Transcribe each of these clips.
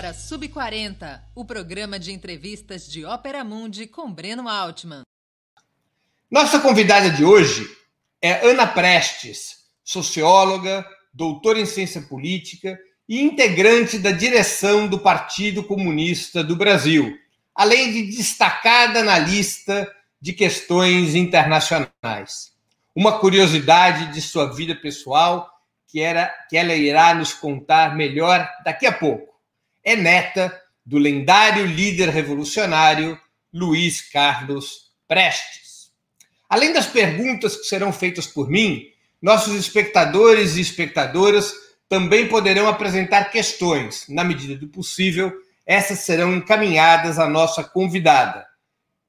agora Sub40, o programa de entrevistas de Ópera Mundi com Breno Altman. Nossa convidada de hoje é Ana Prestes, socióloga, doutora em ciência política e integrante da direção do Partido Comunista do Brasil, além de destacada analista de questões internacionais. Uma curiosidade de sua vida pessoal que, era, que ela irá nos contar melhor daqui a pouco. É neta do lendário líder revolucionário Luiz Carlos Prestes. Além das perguntas que serão feitas por mim, nossos espectadores e espectadoras também poderão apresentar questões. Na medida do possível, essas serão encaminhadas à nossa convidada.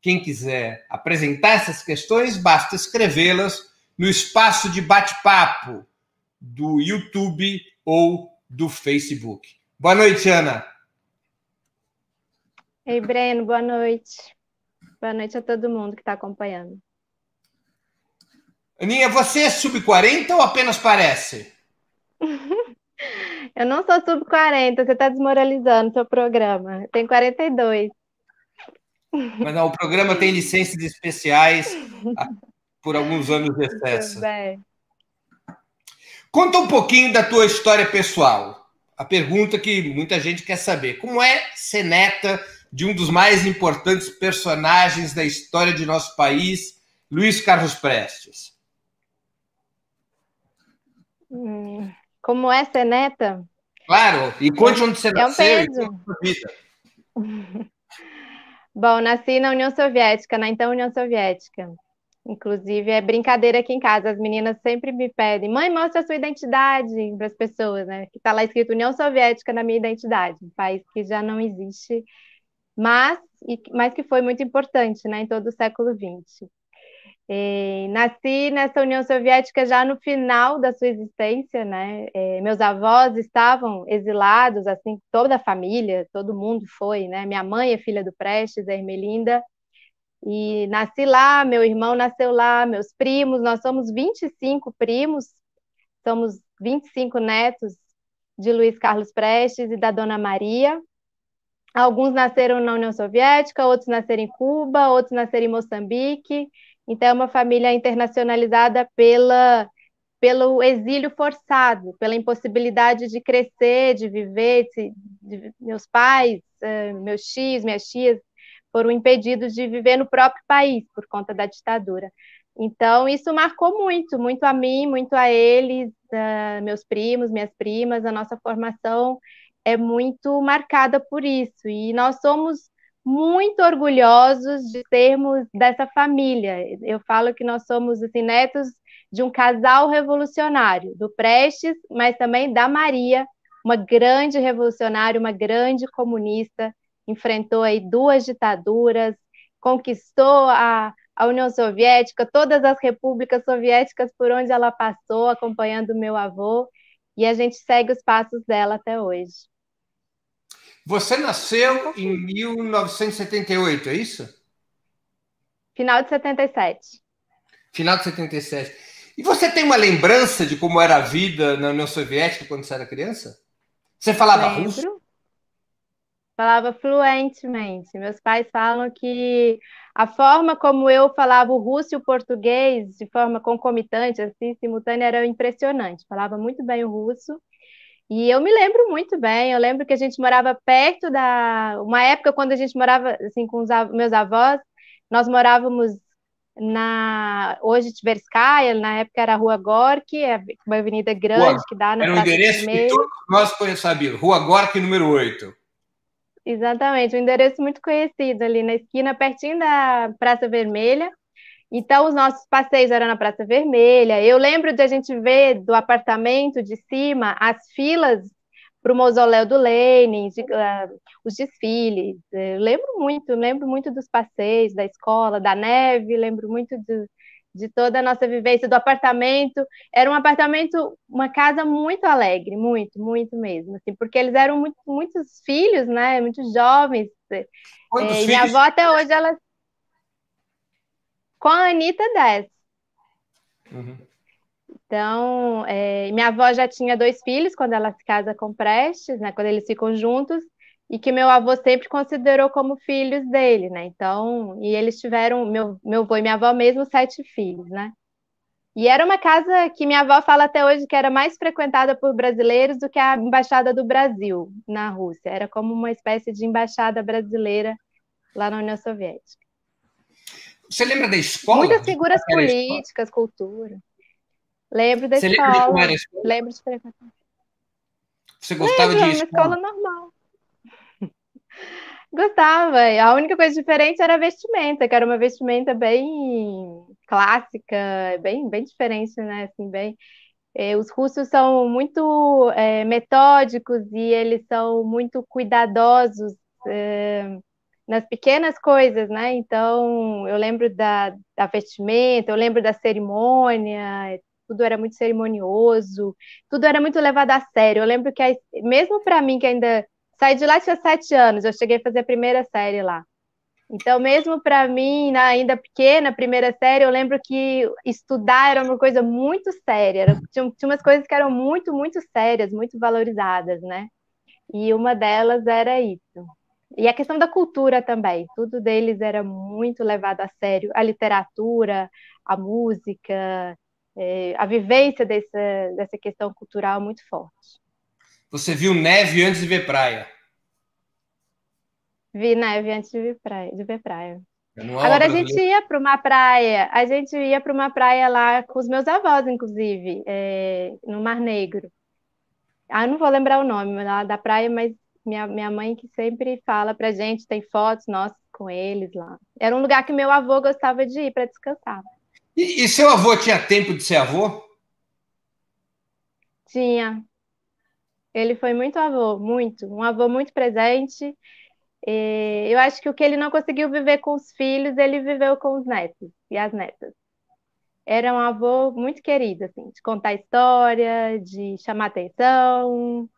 Quem quiser apresentar essas questões, basta escrevê-las no espaço de bate-papo do YouTube ou do Facebook. Boa noite, Ana. Ei, Breno, boa noite. Boa noite a todo mundo que está acompanhando. Aninha, você é sub-40 ou apenas parece? Eu não sou sub-40, você está desmoralizando o seu programa. Eu tenho 42. Mas não, o programa tem licenças especiais por alguns anos de excesso. Conta um pouquinho da tua história pessoal. A pergunta que muita gente quer saber: como é ser neta de um dos mais importantes personagens da história de nosso país, Luiz Carlos Prestes? Hum, como é ser neta? Claro, e conte onde você é nasceu um vida. Bom, nasci na União Soviética, na então União Soviética. Inclusive, é brincadeira aqui em casa. As meninas sempre me pedem, mãe, mostra a sua identidade para as pessoas, né? Que está lá escrito União Soviética na minha identidade, um país que já não existe, mas, mas que foi muito importante, né, em todo o século XX. E, nasci nessa União Soviética já no final da sua existência, né? E, meus avós estavam exilados, assim, toda a família, todo mundo foi, né? Minha mãe é filha do Prestes, a Ermelinda, e nasci lá, meu irmão nasceu lá, meus primos, nós somos 25 primos, somos 25 netos de Luiz Carlos Prestes e da Dona Maria. Alguns nasceram na União Soviética, outros nasceram em Cuba, outros nasceram em Moçambique. Então, é uma família internacionalizada pela, pelo exílio forçado, pela impossibilidade de crescer, de viver. De, de, meus pais, eh, meus tios, minhas tias foram impedidos de viver no próprio país por conta da ditadura. Então, isso marcou muito, muito a mim, muito a eles, uh, meus primos, minhas primas, a nossa formação é muito marcada por isso. E nós somos muito orgulhosos de sermos dessa família. Eu falo que nós somos assim, netos de um casal revolucionário, do Prestes, mas também da Maria, uma grande revolucionária, uma grande comunista, enfrentou aí duas ditaduras, conquistou a, a União Soviética, todas as repúblicas soviéticas por onde ela passou, acompanhando meu avô, e a gente segue os passos dela até hoje. Você nasceu em 1978, é isso? Final de 77. Final de 77. E você tem uma lembrança de como era a vida na União Soviética quando você era criança? Você falava Lembro. russo? Falava fluentemente. Meus pais falam que a forma como eu falava o russo e o português de forma concomitante, assim, simultânea, era impressionante. Falava muito bem o russo. E eu me lembro muito bem, eu lembro que a gente morava perto da. Uma época, quando a gente morava assim, com os meus avós, nós morávamos na hoje Tverskaya, na época era a Rua Gorky, é uma avenida grande Rua, que dá na Era um endereço que todos nós sabíamos, Rua Gorky número 8. Exatamente, um endereço muito conhecido ali na esquina, pertinho da Praça Vermelha. Então, os nossos passeios eram na Praça Vermelha. Eu lembro de a gente ver do apartamento de cima as filas para o mausoléu do Lenin, de, uh, os desfiles. Eu lembro muito, lembro muito dos passeios da escola, da neve, lembro muito do, de toda a nossa vivência do apartamento. Era um apartamento, uma casa muito alegre, muito, muito mesmo, assim, porque eles eram muito, muitos filhos, né, muitos jovens. Quantos é, e minha avó até hoje, ela... Com a Anitta, 10. Uhum. Então, é, minha avó já tinha dois filhos quando ela se casa com Prestes, né, quando eles ficam juntos, e que meu avô sempre considerou como filhos dele, né? Então, e eles tiveram, meu, meu avô e minha avó mesmo, sete filhos, né? E era uma casa que minha avó fala até hoje que era mais frequentada por brasileiros do que a embaixada do Brasil na Rússia. Era como uma espécie de embaixada brasileira lá na União Soviética. Você lembra da escola? Muitas figuras políticas, cultura. Lembro da Você escola. Lembra de escola? Lembro de frequentar. Você gostava Lembro, de escola? uma escola normal. Gostava. A única coisa diferente era a vestimenta, que era uma vestimenta bem clássica, bem, bem diferente, né? Assim, bem. Eh, os russos são muito é, metódicos e eles são muito cuidadosos é, nas pequenas coisas, né? Então, eu lembro da, da vestimenta, eu lembro da cerimônia, tudo era muito cerimonioso, tudo era muito levado a sério. Eu lembro que, mesmo para mim, que ainda saí de lá tinha sete anos, eu cheguei a fazer a primeira série lá. Então, mesmo para mim, ainda pequena, primeira série, eu lembro que estudar era uma coisa muito séria. Era, tinha, tinha umas coisas que eram muito, muito sérias, muito valorizadas, né? E uma delas era isso. E a questão da cultura também, tudo deles era muito levado a sério. A literatura, a música, é, a vivência dessa, dessa questão cultural muito forte. Você viu neve antes de ver praia? Vi neve antes de ver praia. De ver praia. Agora a gente ia para uma praia, a gente ia para uma praia lá com os meus avós, inclusive, é, no Mar Negro. Ah, não vou lembrar o nome lá da praia, mas minha, minha mãe que sempre fala pra gente, tem fotos nossas com eles lá. Era um lugar que meu avô gostava de ir para descansar. E, e, seu avô tinha tempo de ser avô? Tinha. Ele foi muito avô, muito. Um avô muito presente. E eu acho que o que ele não conseguiu viver com os filhos, ele viveu com os netos e as netas. Era um avô muito querido, assim, de contar história, de chamar atenção.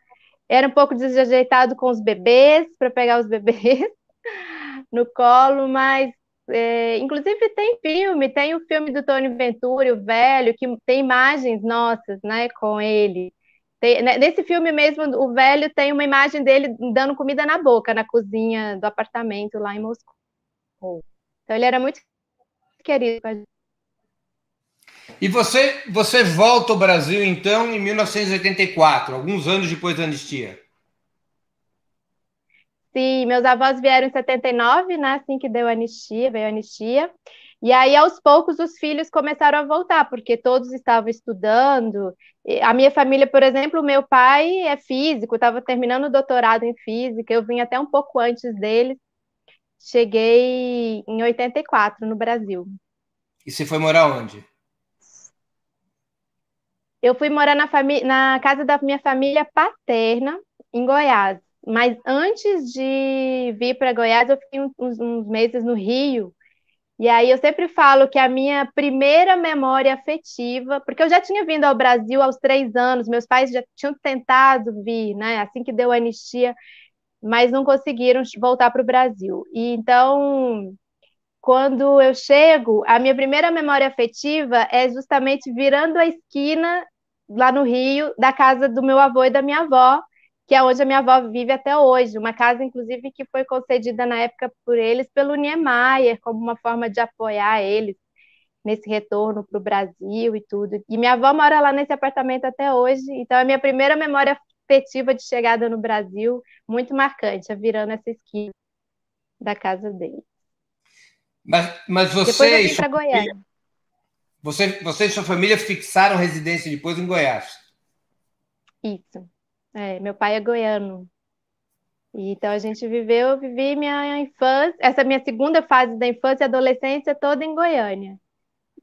Era um pouco desajeitado com os bebês, para pegar os bebês no colo, mas é, inclusive tem filme, tem o filme do Tony Venturi, o velho, que tem imagens nossas, né, com ele. Tem, né, nesse filme mesmo, o velho tem uma imagem dele dando comida na boca, na cozinha do apartamento lá em Moscou. Então ele era muito querido. E você, você volta ao Brasil, então, em 1984, alguns anos depois da anistia. Sim, meus avós vieram em 79, né? Assim que deu a anistia, veio a anistia. E aí, aos poucos, os filhos começaram a voltar, porque todos estavam estudando. A minha família, por exemplo, o meu pai é físico, estava terminando o doutorado em física, eu vim até um pouco antes dele. Cheguei em 84 no Brasil. E você foi morar onde? Eu fui morar na, na casa da minha família paterna, em Goiás. Mas antes de vir para Goiás, eu fiquei uns, uns, meses no Rio. E aí eu sempre falo que a minha primeira memória afetiva, porque eu já tinha vindo ao Brasil aos três anos, meus pais já tinham tentado vir, né? Assim que deu a anistia, mas não conseguiram voltar para o Brasil. E então, quando eu chego, a minha primeira memória afetiva é justamente virando a esquina lá no Rio da casa do meu avô e da minha avó que é onde a minha avó vive até hoje, uma casa, inclusive, que foi concedida na época por eles pelo Niemeyer, como uma forma de apoiar eles nesse retorno para o Brasil e tudo. E minha avó mora lá nesse apartamento até hoje, então é a minha primeira memória afetiva de chegada no Brasil, muito marcante, é virando essa esquina da casa dele. Mas, mas você vim para Goiânia. Você, você e sua família fixaram residência depois em Goiás? Isso. É, meu pai é goiano. Então a gente viveu, eu vivi minha infância, essa minha segunda fase da infância e adolescência toda em Goiânia.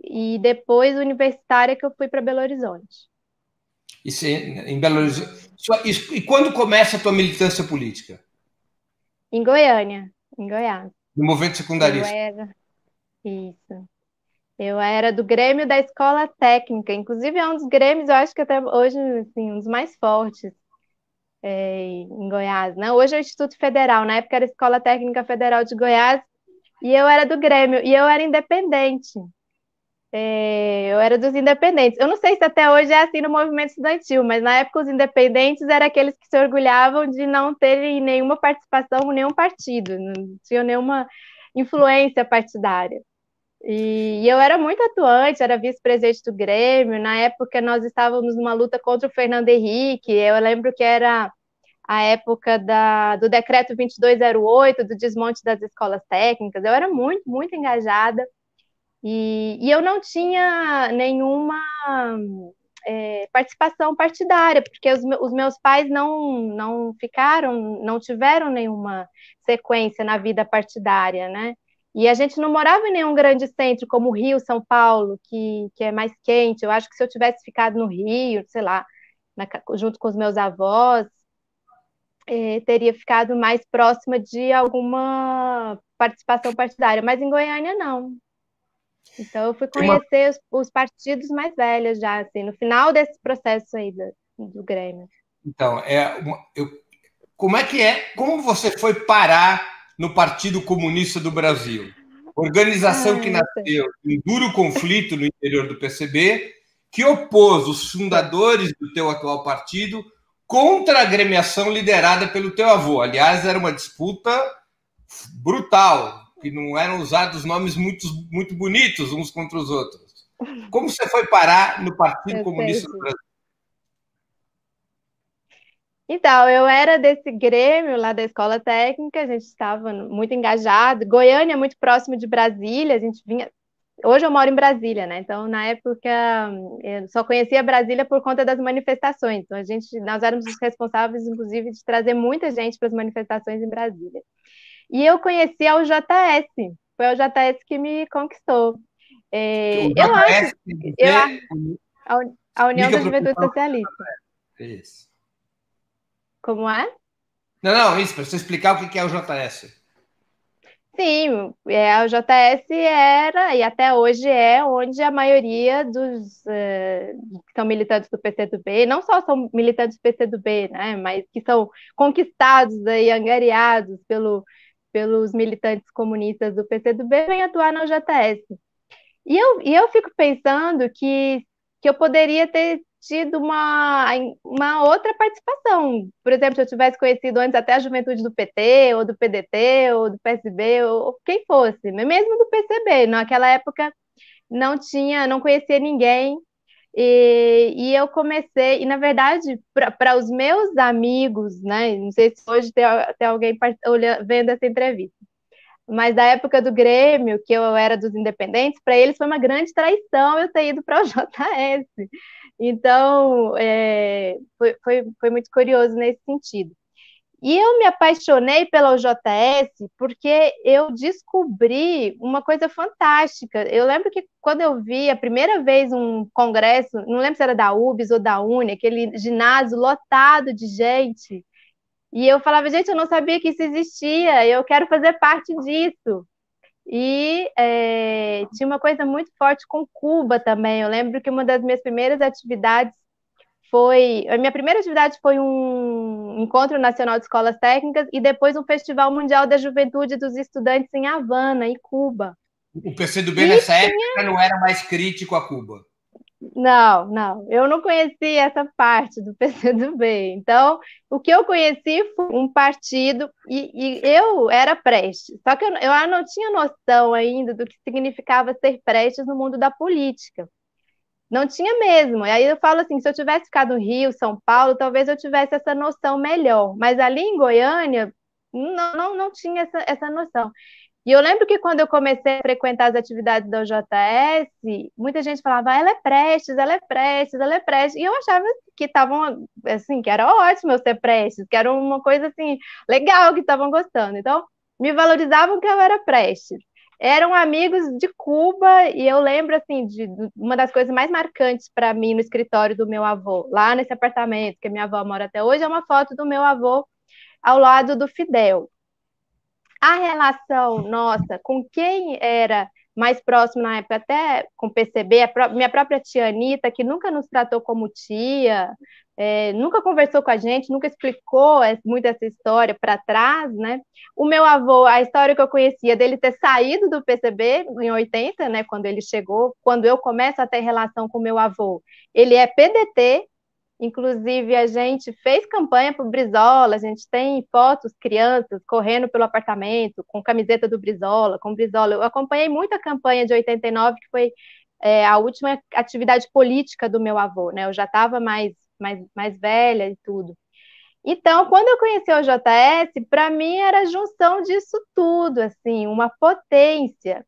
E depois universitária que eu fui para Belo Horizonte. Isso em Belo Horizonte. E quando começa a tua militância política? Em Goiânia, em Goiás. No movimento secundarista. Eu era... Isso. Eu era do Grêmio da Escola Técnica, inclusive é um dos grêmios, eu acho que até hoje, assim, um dos mais fortes é, em Goiás, né? Hoje é o Instituto Federal, na época era a Escola Técnica Federal de Goiás, e eu era do Grêmio, e eu era independente. é, eu era dos independentes. Eu não sei se até hoje é assim no movimento estudantil, mas na época os independentes eram aqueles que se orgulhavam de não terem nenhuma participação em nenhum partido, não tinham nenhuma influência partidária. E, e eu era muito atuante, era vice-presidente do Grêmio. Na época nós estávamos numa luta contra o Fernando Henrique. Eu lembro que era a época da, do decreto 2208, do desmonte das escolas técnicas. Eu era muito, muito engajada. E, e eu não tinha nenhuma é, participação partidária, porque os, os, meus pais não, não ficaram, não tiveram nenhuma sequência na vida partidária, né? E a gente não morava em nenhum grande centro como Rio, São Paulo, que, que é mais quente. Eu acho que se eu tivesse ficado no Rio, sei lá, na, junto com os meus avós, é, teria ficado mais próxima de alguma participação partidária. Mas em Goiânia, não. Então, eu fui conhecer uma... os, os, partidos mais velhos já, assim, no final desse processo aí do, do Grêmio. Então, é eu, como é que é? Como você foi parar no Partido Comunista do Brasil? Organização ah, que nasceu em duro conflito no interior do PCB, que opôs os fundadores do teu atual partido contra a agremiação liderada pelo teu avô. Aliás, era uma disputa brutal, que não eram usados nomes muito, muito bonitos uns contra os outros. Como você foi parar no Partido Comunista do Brasil? Então, eu era desse grêmio lá da escola técnica, a gente estava muito engajado. Goiânia é muito próximo de Brasília, a gente vinha. Hoje eu moro em Brasília, né? Então, na época, eu só conhecia Brasília por conta das manifestações. Então, a gente, nós éramos os responsáveis, inclusive, de trazer muita gente para as manifestações em Brasília. E eu conheci o JS, foi o JS que me conquistou. É, eu acho, eu, a, a União da Juventude Socialista. Isso. Como é? Não, não, isso, para você explicar o que é o JS. Sim, é, o JS era e até hoje é onde a maioria dos uh, que são militantes do PCdoB, não só são militantes do PCdoB, né, mas que são conquistados e angariados pelo, pelos militantes comunistas do PCdoB, vêm atuar no JS. E eu, e eu fico pensando que, que eu poderia ter tido uma, uma outra participação. Por exemplo, se eu tivesse conhecido antes até a juventude do PT, ou do PDT, ou do PSB, ou quem fosse, mesmo do PCB. Naquela época não tinha, não conhecia ninguém. E, e eu comecei, e na verdade, para os meus amigos, né? Não sei se hoje tem, tem alguém olhando, vendo essa entrevista mas da época do Grêmio, que eu era dos independentes, para eles foi uma grande traição eu ter ido para o JS. Então, é, foi, foi, foi muito curioso nesse sentido. E eu me apaixonei pela UJS porque eu descobri uma coisa fantástica. Eu lembro que quando eu vi a primeira vez um congresso, não lembro se era da UBS ou da UNE, aquele ginásio lotado de gente, e eu falava, gente, eu não sabia que isso existia, eu quero fazer parte disso. E é, tinha uma coisa muito forte com Cuba também. Eu lembro que uma das minhas primeiras atividades foi. A minha primeira atividade foi um encontro nacional de escolas técnicas e depois um Festival Mundial da Juventude dos Estudantes em Havana, em Cuba. O PCdoB nessa tinha... época não era mais crítico a Cuba. Não, não, eu não conheci essa parte do PCdoB. Então, o que eu conheci foi um partido, e, e eu era prestes, só que eu, eu não tinha noção ainda do que significava ser prestes no mundo da política. Não tinha mesmo. E aí eu falo assim: se eu tivesse ficado no Rio, São Paulo, talvez eu tivesse essa noção melhor. Mas ali em Goiânia, não, não, não tinha essa, essa noção. E eu lembro que quando eu comecei a frequentar as atividades da JS, muita gente falava, ah, ela é prestes, ela é prestes, ela é prestes. E eu achava que estavam, assim, que era ótimo eu ser prestes, que era uma coisa, assim, legal, que estavam gostando. Então, me valorizavam que eu era prestes. Eram amigos de Cuba, e eu lembro, assim, de, uma das coisas mais marcantes para mim no escritório do meu avô, lá nesse apartamento, que a minha avó mora até hoje, é uma foto do meu avô ao lado do Fidel a relação nossa com quem era mais próximo na época, até com PCB, a minha própria tia Anitta, que nunca nos tratou como tia, é, nunca conversou com a gente, nunca explicou muito essa história para trás, né? O meu avô, a história que eu conhecia dele ter saído do PCB em 80, né, quando ele chegou, quando eu começo a ter relação com meu avô, ele é PDT, inclusive a gente fez campanha para o Brizola, a gente tem fotos, crianças correndo pelo apartamento, com camiseta do Brizola, com Brizola. Eu acompanhei muito a campanha de 89, que foi é, a última atividade política do meu avô, né? Eu já estava mais mais, mais velha e tudo. Então, quando eu conheci o JS, para mim era a junção disso tudo, assim, uma potência.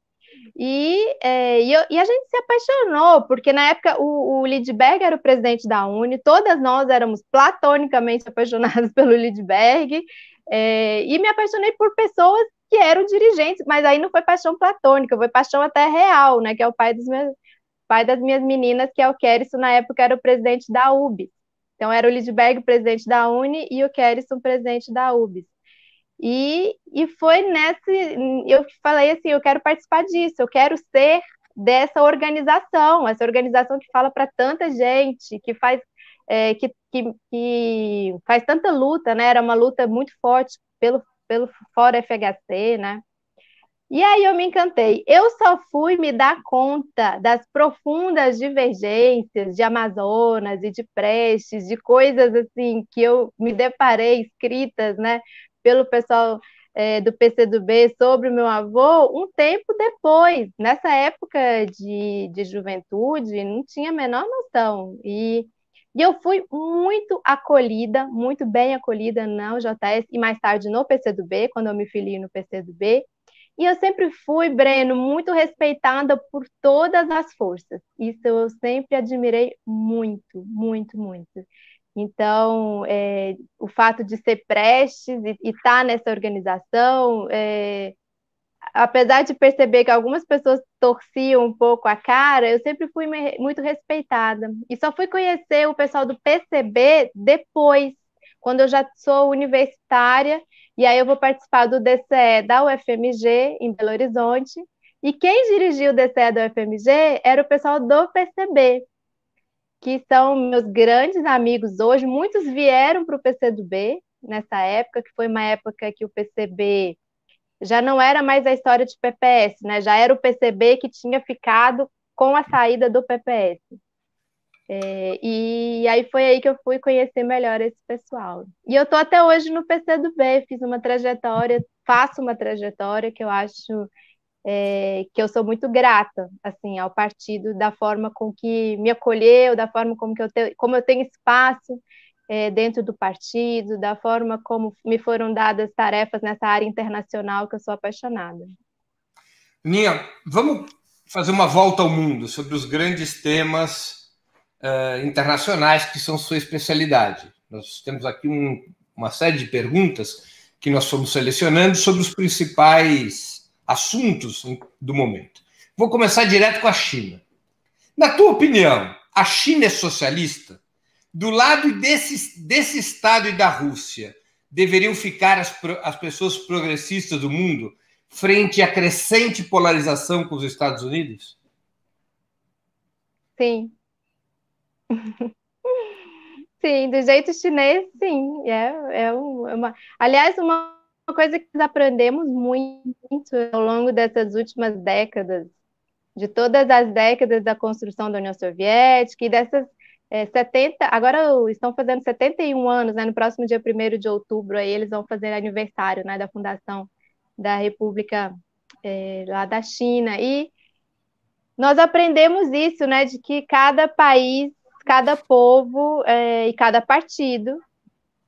E, é, e, eu, e, a gente se apaixonou, porque na época o, o Lidberg era o presidente da Uni, todas nós éramos platonicamente apaixonadas pelo Lidberg, é, e me apaixonei por pessoas que eram dirigentes, mas aí não foi paixão platônica, foi paixão até real, né? Que é o pai dos meus, pai das minhas meninas, que é o Kerisson, na época era o presidente da UB. Então, era o Lidberg, presidente da Uni, e o Kerisson, presidente da UBS. E, e foi nesse. Eu falei assim: eu quero participar disso, eu quero ser dessa organização, essa organização que fala para tanta gente, que faz. É, que, que, que, faz tanta luta, né? Era uma luta muito forte pelo, pelo Fora FHC, né? E aí eu me encantei. Eu só fui me dar conta das profundas divergências de Amazonas e de Prestes, de coisas assim que eu me deparei escritas, né, pelo pessoal é, do PCdoB sobre o meu avô, um tempo depois. Nessa época de, de juventude, não tinha a menor noção. E, e eu fui muito acolhida, muito bem acolhida na UJS e mais tarde no PCdoB, quando eu me filiei no PCdoB. E eu sempre fui, Breno, muito respeitada por todas as forças. Isso eu sempre admirei muito, muito, muito. Então, é, o fato de ser prestes e estar tá nessa organização, é, apesar de perceber que algumas pessoas torciam um pouco a cara, eu sempre fui muito respeitada. E só fui conhecer o pessoal do PCB depois, quando eu já sou universitária e aí eu vou participar do DCE da UFMG, em Belo Horizonte. E quem dirigiu o DCE da UFMG era o pessoal do PCB, que são meus grandes amigos hoje. Muitos vieram para o PCdoB nessa época, que foi uma época que o PCB já não era mais a história de PPS, né? Já era o PCB que tinha ficado com a saída do PPS. É, e aí foi aí que eu fui conhecer melhor esse pessoal. E eu estou até hoje no PCdoB, fiz uma trajetória, faço uma trajetória que eu acho é, que eu sou muito grata assim ao partido da forma com que me acolheu, da forma como que eu te, como eu tenho espaço é, dentro do partido, da forma como me foram dadas tarefas nessa área internacional que eu sou apaixonada. Ninha, vamos fazer uma volta ao mundo sobre os grandes temas uh, internacionais, que são sua especialidade. Nós temos aqui um, uma série de perguntas que nós fomos selecionando sobre os principais assuntos do momento. Vou começar direto com a China. Na tua opinião, a China é socialista? Do lado desse, desse Estado e da Rússia, deveriam ficar as, as pessoas progressistas do mundo frente à crescente polarização com os Estados Unidos? Sim, Sim, do jeito chinês, sim. É, é, uma... Aliás, uma coisa que nós aprendemos muito ao longo dessas últimas décadas, de todas as décadas da construção da União Soviética e dessas é, 70, agora estão fazendo 71 anos, né, no próximo dia 1 de outubro, aí eles vão fazer aniversário né, da fundação da República é, lá da China, e nós aprendemos isso, né, de que cada país cada povo é, e cada partido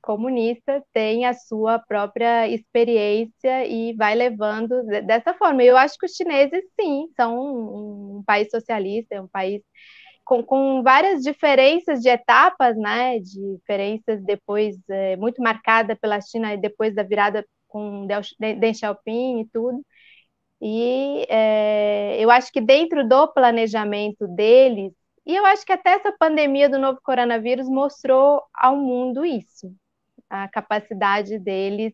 comunista tem a sua própria experiência e vai levando dessa forma. Eu acho que os chineses, sim, são um, um país socialista, é um país com, com, várias diferenças de etapas, né? Diferenças depois é, muito marcada pela China depois da virada com Deng Xiaoping e tudo. E é, eu acho que dentro do planejamento deles e eu acho que até essa pandemia do novo coronavírus mostrou ao mundo isso, a capacidade deles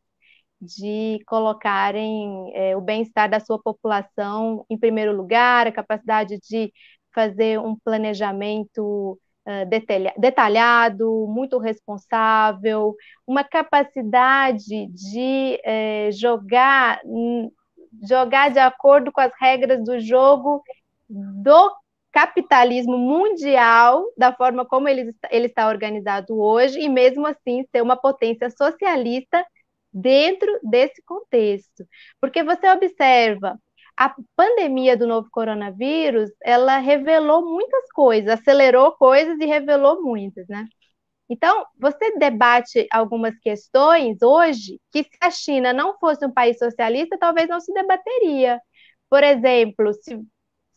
de colocarem é, o bem-estar da sua população em primeiro lugar, a capacidade de fazer um planejamento detalhado, muito responsável, uma capacidade de é, jogar, jogar de acordo com as regras do jogo do capitalismo mundial, da forma como ele, ele está organizado hoje, e mesmo assim ser uma potência socialista dentro desse contexto. Porque você observa a pandemia do novo coronavírus, ela revelou muitas coisas, acelerou coisas e revelou muitas, né? Então, você debate algumas questões hoje que se a China não fosse um país socialista, talvez não se debateria. Por exemplo, se,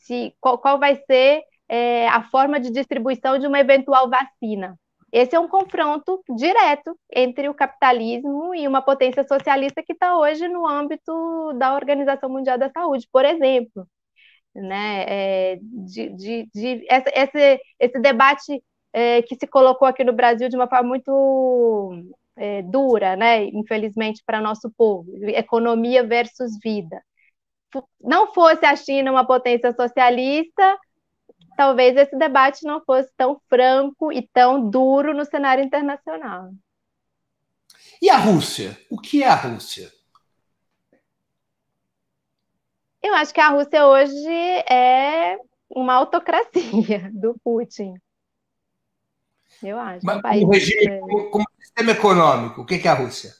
se qual, qual vai ser é, a forma de distribuição de uma eventual vacina. Esse é um confronto direto entre o capitalismo e uma potência socialista que está hoje no âmbito da Organização Mundial da Saúde, por exemplo. Né? É, de, de, de esse, esse debate é, que se colocou aqui no Brasil de uma forma muito é, dura, né? infelizmente, para nosso povo: economia versus vida. Não fosse a China uma potência socialista, talvez esse debate não fosse tão franco e tão duro no cenário internacional. E a Rússia? O que é a Rússia? Eu acho que a Rússia hoje é uma autocracia do Putin. Eu acho. Mas, um país, regime, é... como, como, sistema econômico, o que é a Rússia?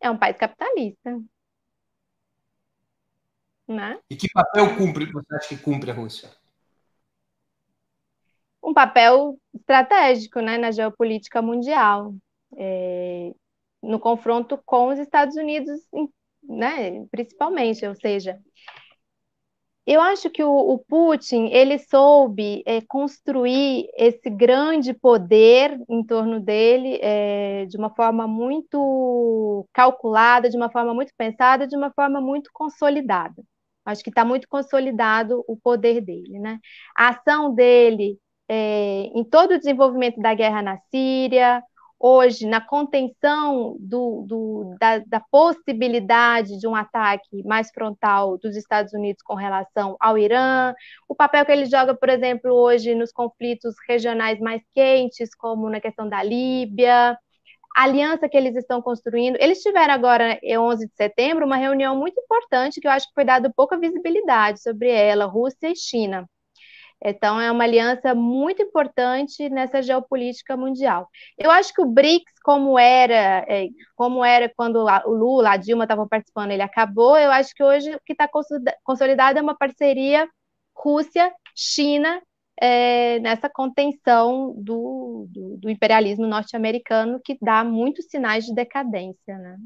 É um país capitalista. Né? E que papel cumpre, você acha que cumpre a Rússia? um papel estratégico né, na geopolítica mundial, é, no confronto com os Estados Unidos, né, principalmente, ou seja, eu acho que o, o Putin ele soube é, construir esse grande poder em torno dele é, de uma forma muito calculada, de uma forma muito pensada, de uma forma muito consolidada. Acho que está muito consolidado o poder dele, né? A ação dele é, em todo o desenvolvimento da guerra na Síria, hoje na contenção do, do, da, da, possibilidade de um ataque mais frontal dos Estados Unidos com relação ao Irã, o papel que ele joga, por exemplo, hoje nos conflitos regionais mais quentes, como na questão da Líbia, a aliança que eles estão construindo. Eles tiveram agora, 11 de setembro, uma reunião muito importante que eu acho que foi dado pouca visibilidade sobre ela, Rússia e China. Então, é uma aliança muito importante nessa geopolítica mundial. Eu acho que o BRICS, como era, é, como era quando o Lula, a Dilma estavam participando, ele acabou. Eu acho que hoje o que está consolidado é uma parceria Rússia-China é, nessa contenção do, do, do imperialismo norte-americano, que dá muitos sinais de decadência. Né?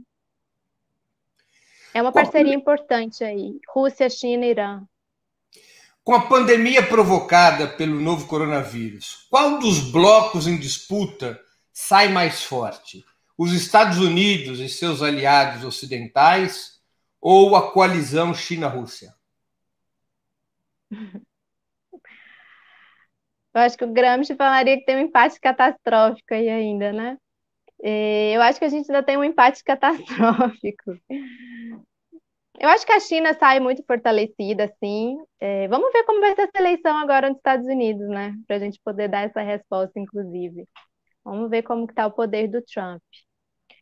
É uma parceria importante aí, Rússia, China e Irã. Com a pandemia provocada pelo novo coronavírus, qual dos blocos em disputa sai mais forte? Os Estados Unidos e seus aliados ocidentais ou a coalizão China-Rússia? Eu acho que o Gramsci falaria que tem um empate catastrófico aí ainda, né? É, eu acho que a gente ainda tem um empate catastrófico. Eu acho que a China sai muito fortalecida, sim. É, vamos ver como vai ser essa eleição agora nos Estados Unidos, né? Para a gente poder dar essa resposta, inclusive. Vamos ver como está o poder do Trump.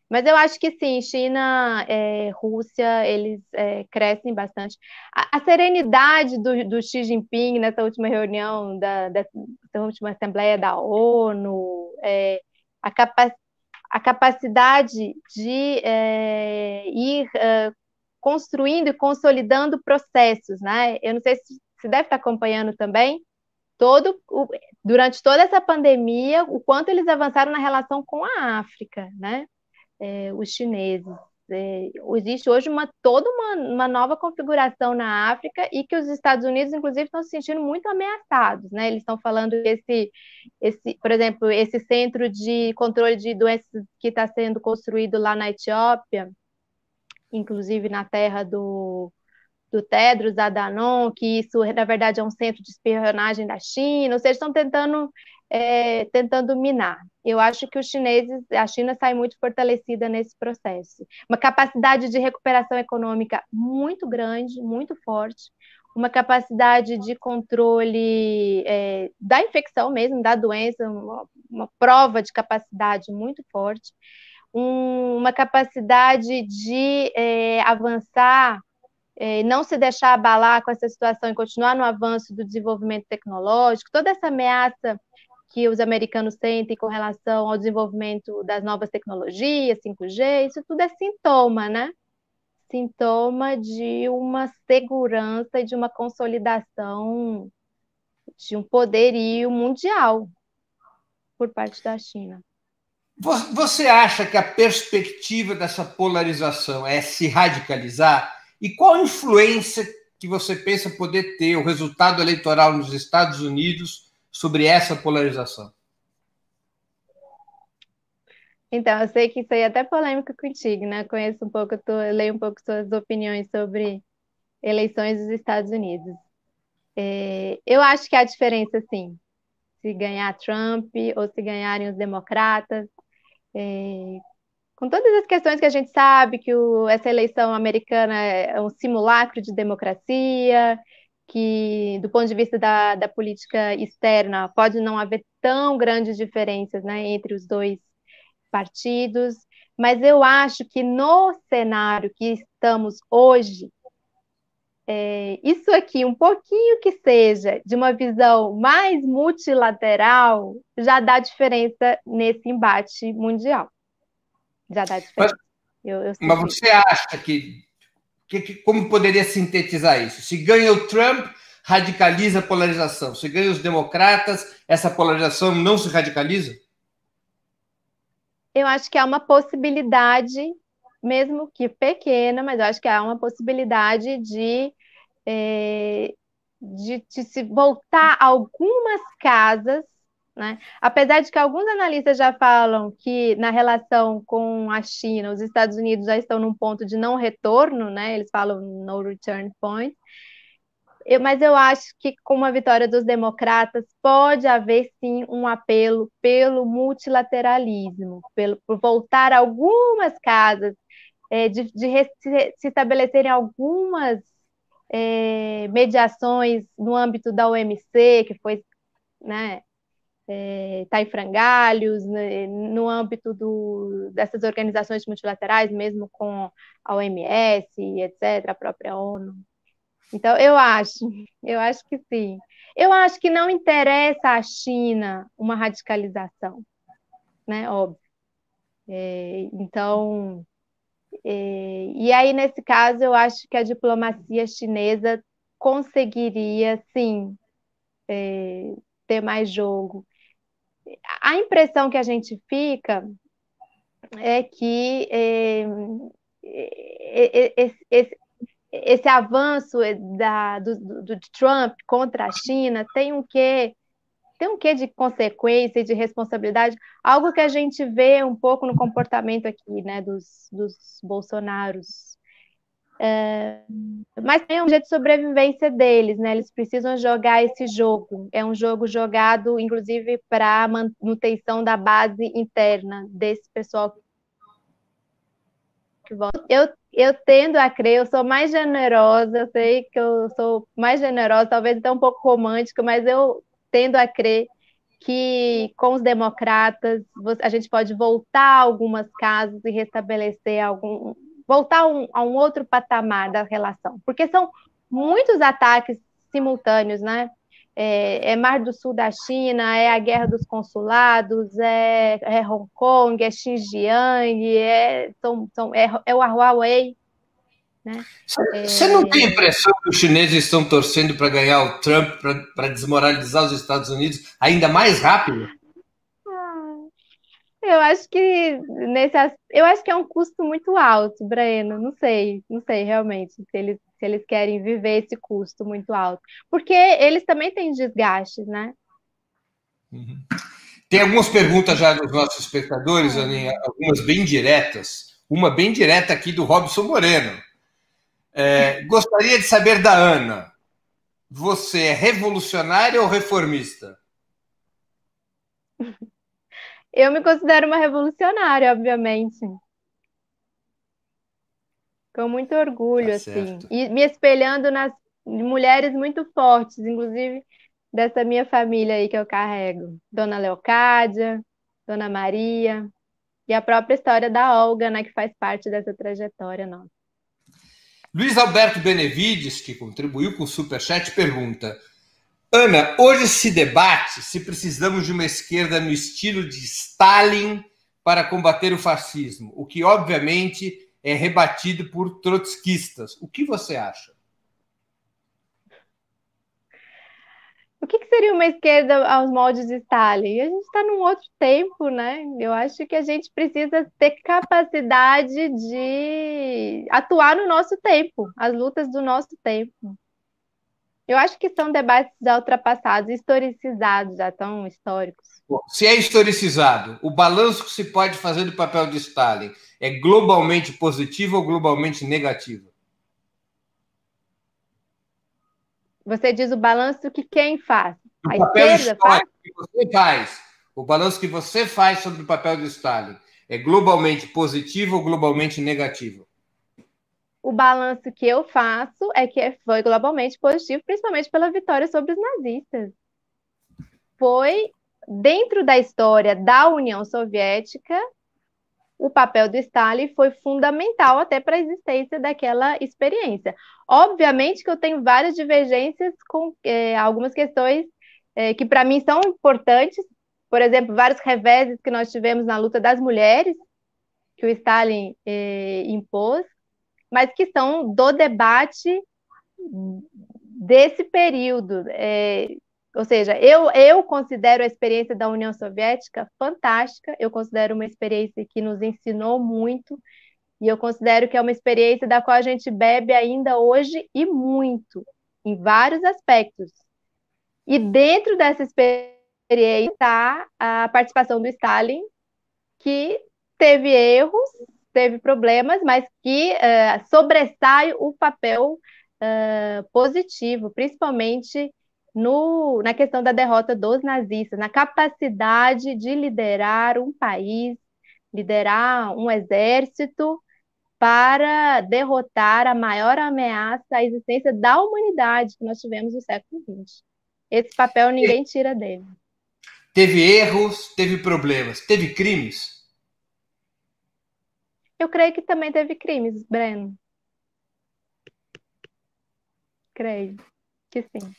Mas eu acho que sim, China, é, Rússia, eles é, crescem bastante. A, a serenidade do, do, Xi Jinping nessa última reunião, da, dessa, última Assembleia da ONU, é, a, capa a capacidade de é, ir é, construindo e consolidando processos, né? Eu não sei se você deve estar acompanhando também, todo durante toda essa pandemia, o quanto eles avançaram na relação com a África, né? É, os chineses. É, existe hoje uma toda uma, uma nova configuração na África e que os Estados Unidos, inclusive, estão se sentindo muito ameaçados, né? Eles estão falando esse, esse, por exemplo, esse centro de controle de doenças que está sendo construído lá na Etiópia, inclusive na terra do, do Tedros Adhanom, que isso, na verdade, é um centro de espionagem da China, ou seja, estão tentando, é, tentando minar. Eu acho que os chineses, a China sai muito fortalecida nesse processo. Uma capacidade de recuperação econômica muito grande, muito forte, uma capacidade de controle é, da infecção mesmo, da doença, uma, uma prova de capacidade muito forte, um, uma capacidade de é, avançar, é, não se deixar abalar com essa situação e continuar no avanço do desenvolvimento tecnológico, toda essa ameaça que os americanos sentem com relação ao desenvolvimento das novas tecnologias, 5G, isso tudo é sintoma, né? Sintoma de uma segurança e de uma consolidação de um poderio mundial por parte da China. Você acha que a perspectiva dessa polarização é se radicalizar? E qual influência que você pensa poder ter o resultado eleitoral nos Estados Unidos sobre essa polarização? Então, eu sei que isso aí é até polêmico contigo, né? Conheço um pouco, tô, leio um pouco suas opiniões sobre eleições dos Estados Unidos. É, eu acho que há diferença, sim, se ganhar Trump ou se ganharem os democratas. É, com todas as questões que a gente sabe, que o, essa eleição americana é um simulacro de democracia, que, do ponto de vista da, da política externa, pode não haver tão grandes diferenças né, entre os dois partidos, mas eu acho que no cenário que estamos hoje, é, isso aqui, um pouquinho que seja de uma visão mais multilateral, já dá diferença nesse embate mundial. Já dá diferença. Mas, eu, eu mas você acha que que, que, como poderia sintetizar isso? Se ganha o Trump, radicaliza a polarização. Se ganha os democratas, essa polarização não se radicaliza? Eu acho que há uma possibilidade, mesmo que pequena, mas eu acho que há uma possibilidade de, é, de, de se voltar algumas casas né? Apesar de que alguns analistas já falam que na relação com a China, os Estados Unidos já estão num ponto de não retorno, né? eles falam no return point, eu, mas eu acho que com a vitória dos democratas pode haver sim um apelo pelo multilateralismo, pelo, por voltar algumas casas, é, de, de se estabelecerem algumas é, mediações no âmbito da OMC, que foi né, é, tá em frangalhos, né, no âmbito do, dessas organizações multilaterais, mesmo com a OMS, etc., a própria ONU. Então, eu acho, eu acho que sim. Eu acho que não interessa à China uma radicalização, né? Óbvio. É, então, é, e aí, nesse caso, eu acho que a diplomacia chinesa conseguiria, sim, é, ter mais jogo a impressão que a gente fica é que é, esse, esse, esse, avanço da, do, do, Trump contra a China tem um quê tem um quê de consequência e de responsabilidade, algo que a gente vê um pouco no comportamento aqui, né, dos, dos Bolsonaros é, mas tem um jeito de sobrevivência deles, né? Eles precisam jogar esse jogo. É um jogo jogado, inclusive, para manutenção da base interna desse pessoal que. Eu, eu tendo a crer, eu sou mais generosa, eu sei que eu sou mais generosa, talvez até um pouco romântica, mas eu tendo a crer que com os democratas a gente pode voltar algumas casas e restabelecer algum, voltar a um, a um outro patamar da relação, porque são muitos ataques simultâneos, né? É, é, Mar do Sul da China, é a guerra dos consulados, é, é Hong Kong, é Xinjiang, é, são, são, é, é o Huawei. Você né? não tem a impressão que os chineses estão torcendo para ganhar o Trump, para desmoralizar os Estados Unidos ainda mais rápido? Eu acho que nesse eu acho que é um custo muito alto, Breno. Não sei, não sei realmente se eles, se eles querem viver esse custo muito alto. Porque eles também têm desgastes, né? Uhum. Tem algumas perguntas já dos nossos espectadores, Aninha, algumas bem diretas. Uma bem direta aqui do Robson Moreno. É, gostaria de saber da Ana. Você é revolucionária ou reformista? Eu me considero uma revolucionária, obviamente. Com muito orgulho, tá assim. E me espelhando nas mulheres muito fortes, inclusive dessa minha família aí que eu carrego. Dona Leocádia, Dona Maria, e a própria história da Olga, né, que faz parte dessa trajetória nossa. Luiz Alberto Benevides, que contribuiu com o Superchat, pergunta: Ana, hoje se debate se precisamos de uma esquerda no estilo de Stalin para combater o fascismo, o que obviamente é rebatido por trotskistas. O que você acha? O que, que seria uma esquerda aos moldes de Stalin? A gente está num outro tempo, né? Eu acho que a gente precisa ter capacidade de atuar no nosso tempo, as lutas do nosso tempo. Eu acho que são debates já ultrapassados, historicizados, já tão históricos. Se é historicizado, o balanço que se pode fazer do papel de Stalin é globalmente positivo ou globalmente negativo? Você diz o balanço que quem faz? O a papel esquerda faz? que você faz. O balanço que você faz sobre o papel de Stalin é globalmente positivo ou globalmente negativo? O balanço que eu faço é que foi globalmente positivo, principalmente pela vitória sobre os nazistas. Foi dentro da história da União Soviética o papel do Stalin foi fundamental até para a existência daquela experiência. Obviamente que eu tenho várias divergências com é, algumas questões é, que para mim são importantes, por exemplo, vários reveses que nós tivemos na luta das mulheres, que o Stalin é, impôs, mas que são do debate desse período. É, ou seja, eu, eu considero a experiência da União Soviética fantástica, eu considero uma experiência que nos ensinou muito, e eu considero que é uma experiência da qual a gente bebe ainda hoje e muito, em vários aspectos. E dentro dessa experiência está a participação do Stalin, que teve erros, teve problemas, mas que uh, sobressai o papel uh, positivo, principalmente no, na questão da derrota dos nazistas, na capacidade de liderar um país, liderar um exército para derrotar a maior ameaça à existência da humanidade que nós tivemos no século XX. Esse papel ninguém tira dele. Teve erros, teve problemas, teve crimes? Eu creio que também teve crimes, Breno. Creio que sim.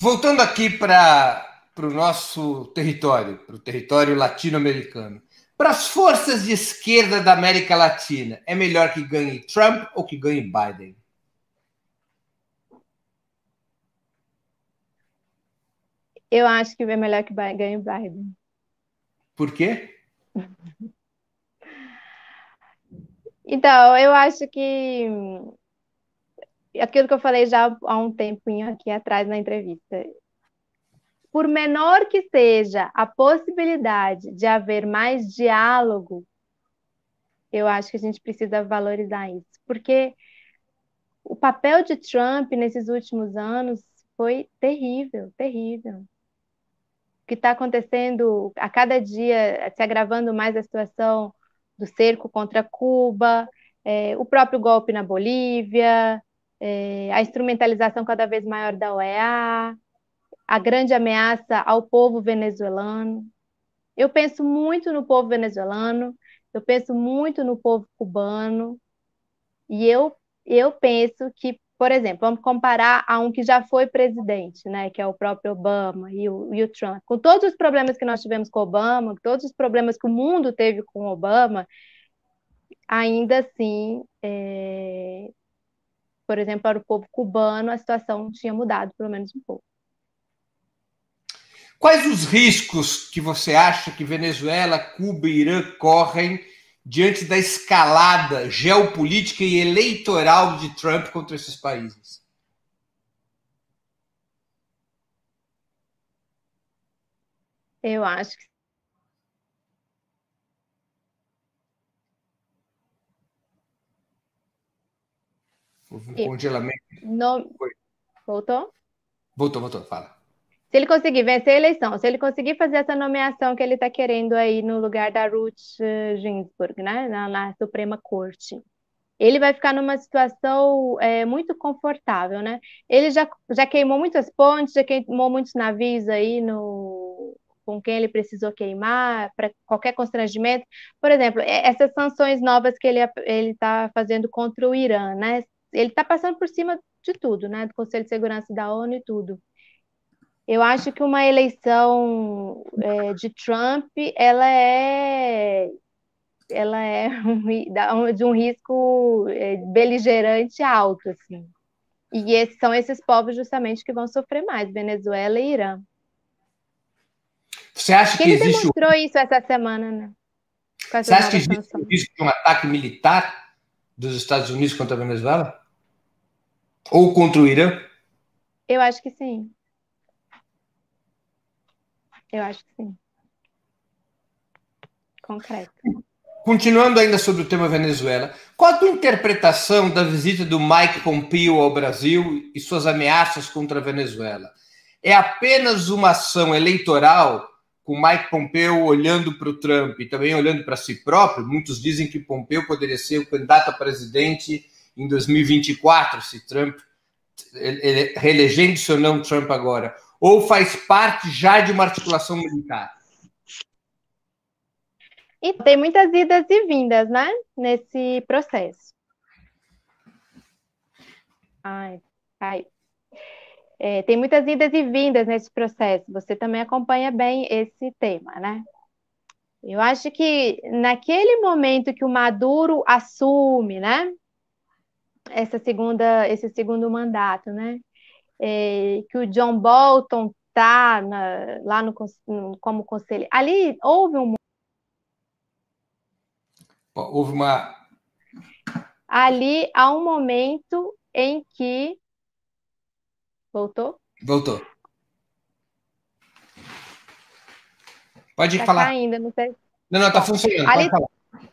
Voltando aqui para o nosso território, para o território latino-americano. Para as forças de esquerda da América Latina, é melhor que ganhe Trump ou que ganhe Biden? Eu acho que é melhor que ganhe Biden. Por quê? Então, eu acho que aquilo que eu falei já há um tempinho aqui atrás na entrevista. Por menor que seja a possibilidade de haver mais diálogo, eu acho que a gente precisa valorizar isso, porque o papel de Trump nesses últimos anos foi terrível, terrível. O que está acontecendo a cada dia, se agravando mais a situação do cerco contra Cuba, é, o próprio golpe na Bolívia, é, a instrumentalização cada vez maior da OEA, a grande ameaça ao povo venezuelano. Eu penso muito no povo venezuelano, eu penso muito no povo cubano, e eu, eu penso que, por exemplo, vamos comparar a um que já foi presidente, né, que é o próprio Obama e o, e o Trump. Com todos os problemas que nós tivemos com Obama, todos os problemas que o mundo teve com Obama, ainda assim, é, por exemplo, para o povo cubano, a situação tinha mudado, pelo menos um pouco. Quais os riscos que você acha que Venezuela, Cuba e Irã correm diante da escalada geopolítica e eleitoral de Trump contra esses países? Eu acho que Houve um congelamento. No... Voltou? Voltou, voltou, fala. Se ele conseguir vencer a eleição, se ele conseguir fazer essa nomeação que ele está querendo aí no lugar da Ruth eh, Ginsburg, né, na, na Suprema Corte, ele vai ficar numa situação é, muito confortável, né? Ele já, já queimou muitas pontes, já queimou muitos navios aí no, com quem ele precisou queimar, para qualquer constrangimento. Por exemplo, essas sanções novas que ele está fazendo contra o Irã, né? Ele está passando por cima de tudo, né? Do Conselho de Segurança da ONU e tudo. Eu acho que uma eleição é, de Trump, ela é ela é um, de um risco é, beligerante alto, assim. E esses, são esses povos justamente que vão sofrer mais, Venezuela e Irã. Você acha que, ele existe demonstrou isso essa semana, né? Você acha que existe um risco de um ataque militar dos Estados Unidos contra a Venezuela? Ou contra o Irã? Eu acho que sim. Eu acho que sim. Concreto. Continuando ainda sobre o tema Venezuela, qual a tua interpretação da visita do Mike Pompeo ao Brasil e suas ameaças contra a Venezuela? É apenas uma ação eleitoral, com Mike Pompeo olhando para o Trump e também olhando para si próprio? Muitos dizem que Pompeo poderia ser o candidato a presidente em 2024, se Trump, reelegendo-se ou não Trump agora. Ou faz parte já de uma articulação militar? E tem muitas idas e vindas, né? Nesse processo. Ai, ai. É, tem muitas idas e vindas nesse processo. Você também acompanha bem esse tema, né? Eu acho que naquele momento que o Maduro assume, né? Essa segunda, esse segundo mandato, né? É, que o John Bolton tá na, lá no, como conselheiro. Ali houve um Houve uma. Ali há um momento em que. Voltou? Voltou. Pode tá falar. Ainda não sei. Não, não, tá funcionando. Ali,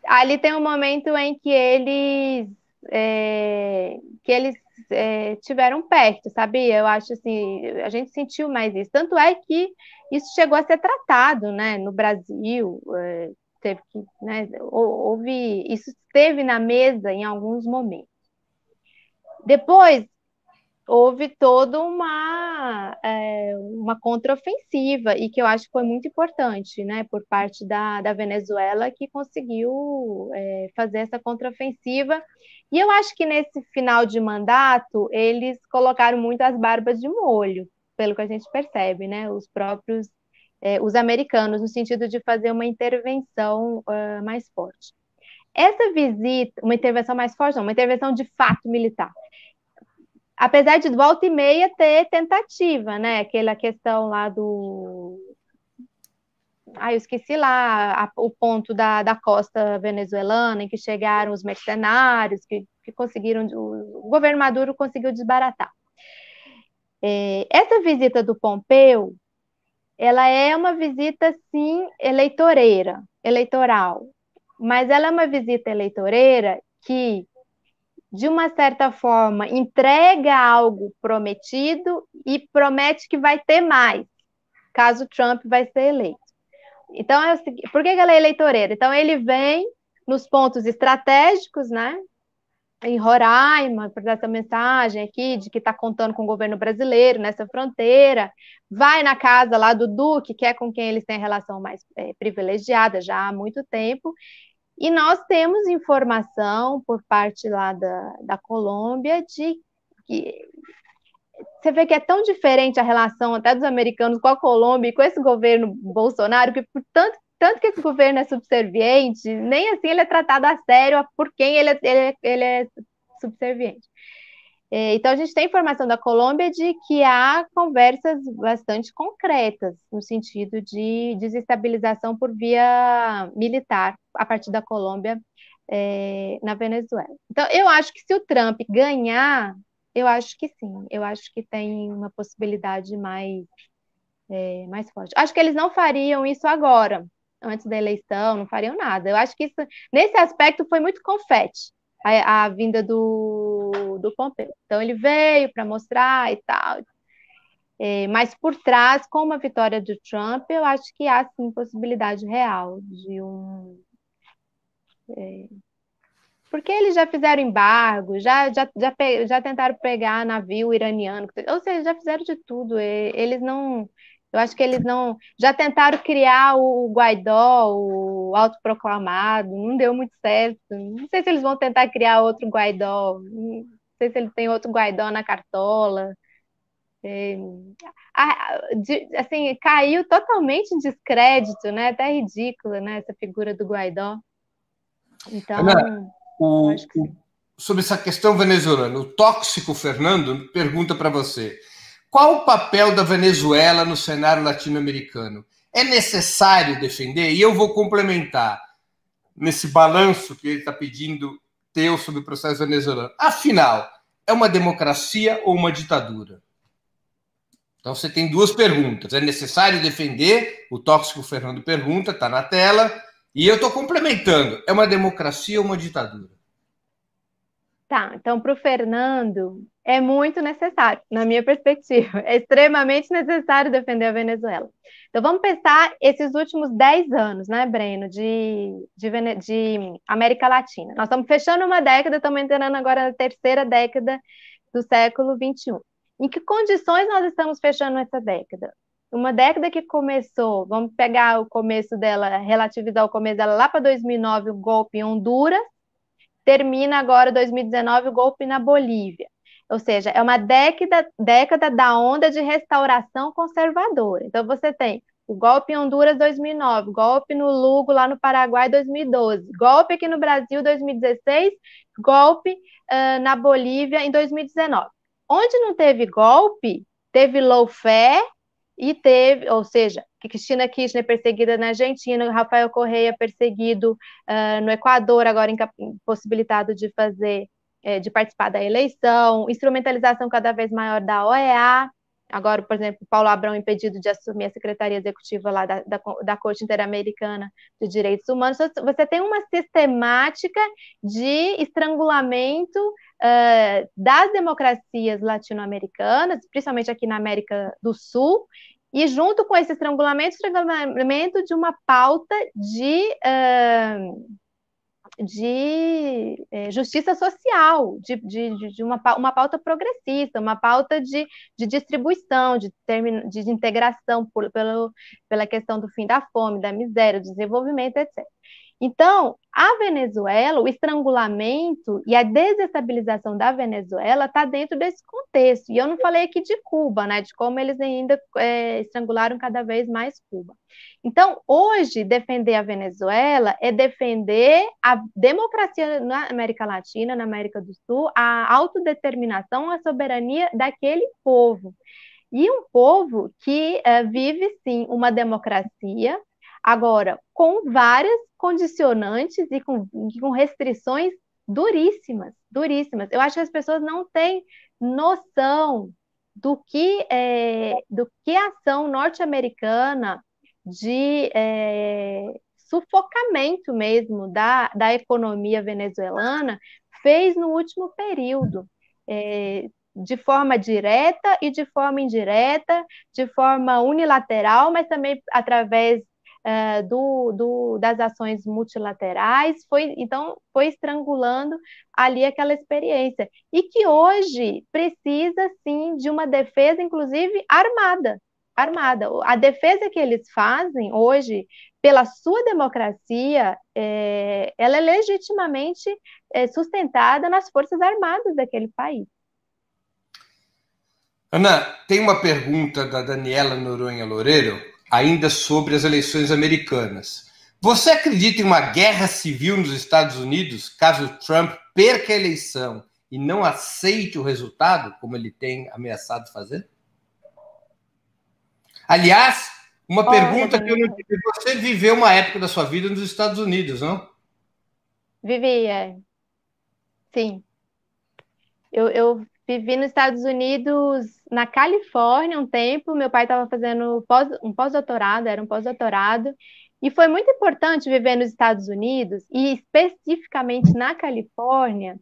ali tem um momento em que eles. É, que eles é, tiveram perto, sabia? Eu acho assim, a gente sentiu mais isso. Tanto é que isso chegou a ser tratado, né, no Brasil. É, teve que, né, houve, isso esteve na mesa em alguns momentos. Depois, houve toda uma, é, uma contraofensiva, e que eu acho que foi muito importante, né, por parte da, da Venezuela, que conseguiu é, fazer essa contraofensiva. E eu acho que nesse final de mandato, eles colocaram muito as barbas de molho, pelo que a gente percebe, né, os próprios é, os americanos, no sentido de fazer uma intervenção uh, mais forte. Essa visita, uma intervenção mais forte, não, uma intervenção de fato militar. Apesar de volta e meia ter tentativa, né? Aquela questão lá do. Ah, eu esqueci lá a, o ponto da, da costa venezuelana, em que chegaram os mercenários, que, que conseguiram. O, governo Maduro conseguiu desbaratar. É, essa visita do Pompeu ela é uma visita, sim, eleitoreira, eleitoral, mas ela é uma visita eleitoreira que, de uma certa forma, entrega algo prometido e promete que vai ter mais, caso Trump vai ser eleito. Então, é por que ela é eleitoreira? Então, ele vem nos pontos estratégicos, né? em Roraima, para essa mensagem aqui de que está contando com o governo brasileiro nessa fronteira, vai na casa lá do Duque, que é com quem eles têm relação mais é, privilegiada já há muito tempo, e nós temos informação por parte lá da, da Colômbia de que você vê que é tão diferente a relação até dos americanos com a Colômbia e com esse governo Bolsonaro, que por tanto tanto que esse governo é subserviente, nem assim ele é tratado a sério por quem ele é, ele é, ele é subserviente. É, então, a gente tem informação da Colômbia de que há conversas bastante concretas no sentido de desestabilização por via militar a partir da Colômbia é, na Venezuela. Então, eu acho que se o Trump ganhar, eu acho que sim, eu acho que tem uma possibilidade mais, é, mais forte. Acho que eles não fariam isso agora, antes da eleição, não fariam nada. Eu acho que isso, nesse aspecto, foi muito confete a, a vinda do, do Pompeu. Então, ele veio para mostrar e tal. É, mas por trás, com uma vitória do Trump, eu acho que há sim possibilidade real de um. É, Porque eles já fizeram embargo, já, já, já, já tentaram pegar navio iraniano, ou seja, já fizeram de tudo. Eles não. Eu acho que eles não. Já tentaram criar o Guaidó, o autoproclamado, não deu muito certo. Não sei se eles vão tentar criar outro Guaidó, não sei se ele tem outro Guaidó na cartola. É, assim, caiu totalmente em descrédito, né? Até ridícula, né? Essa figura do Guaidó. Então, Ana, o, o, sobre essa questão venezuelana, o tóxico Fernando pergunta para você: qual o papel da Venezuela no cenário latino-americano? É necessário defender? E eu vou complementar nesse balanço que ele está pedindo teu sobre o processo venezuelano. Afinal, é uma democracia ou uma ditadura? Então você tem duas perguntas. É necessário defender? O tóxico Fernando pergunta, está na tela. E eu estou complementando. É uma democracia ou uma ditadura? Tá, então para o Fernando é muito necessário, na minha perspectiva. É extremamente necessário defender a Venezuela. Então vamos pensar esses últimos 10 anos, né, Breno, de, de, de América Latina. Nós estamos fechando uma década, estamos entrando agora na terceira década do século XXI. Em que condições nós estamos fechando essa década? Uma década que começou, vamos pegar o começo dela, relativizar o começo dela lá para 2009, o golpe em Honduras, termina agora 2019 o golpe na Bolívia. Ou seja, é uma década, década da onda de restauração conservadora. Então você tem o golpe em Honduras 2009, golpe no Lugo lá no Paraguai 2012, golpe aqui no Brasil 2016, golpe uh, na Bolívia em 2019. Onde não teve golpe, teve lawfare e teve, ou seja, Cristina Kirchner perseguida na Argentina, Rafael Correia perseguido uh, no Equador, agora impossibilitado de fazer, eh, de participar da eleição, instrumentalização cada vez maior da OEA, Agora, por exemplo, Paulo Abrão impedido de assumir a secretaria executiva lá da, da, da Corte Interamericana de Direitos Humanos. Você tem uma sistemática de estrangulamento uh, das democracias latino-americanas, principalmente aqui na América do Sul, e junto com esse estrangulamento, estrangulamento de uma pauta de uh, de é, justiça social, de, de, de, uma, uma pauta progressista, uma pauta de, de distribuição, de, termino, de integração por, pelo, pela questão do fim da fome, da miséria, do desenvolvimento, etc. Então, a Venezuela, o estrangulamento e a desestabilização da Venezuela está dentro desse contexto. E eu não falei aqui de Cuba, né, de como eles ainda é, estrangularam cada vez mais Cuba. Então, hoje, defender a Venezuela é defender a democracia na América Latina, na América do Sul, a autodeterminação, a soberania daquele povo. E um povo que uh, vive, sim, uma democracia, Agora, com várias condicionantes e com, com restrições duríssimas, duríssimas. Eu acho que as pessoas não têm noção do que é, do que a ação norte-americana de é, sufocamento mesmo da, da economia venezuelana fez no último período. É, de forma direta e de forma indireta, de forma unilateral, mas também através uh, do, do, das ações multilaterais, foi então foi estrangulando ali aquela experiência e que hoje precisa sim de uma defesa, inclusive armada, armada. A defesa que eles fazem hoje pela sua democracia, é, ela é legitimamente é, sustentada nas forças armadas daquele país. Ana, tem uma pergunta da Daniela Noronha Loureiro ainda sobre as eleições americanas. Você acredita em uma guerra civil nos Estados Unidos caso Trump perca a eleição e não aceite o resultado, como ele tem ameaçado fazer? Aliás, uma pergunta que eu não tive. Você viveu uma época da sua vida nos Estados Unidos, não? Vivi, é. Sim. Eu, eu Vivi nos Estados Unidos, na Califórnia, um tempo. Meu pai estava fazendo pós, um pós-doutorado, era um pós-doutorado. E foi muito importante viver nos Estados Unidos, e especificamente na Califórnia,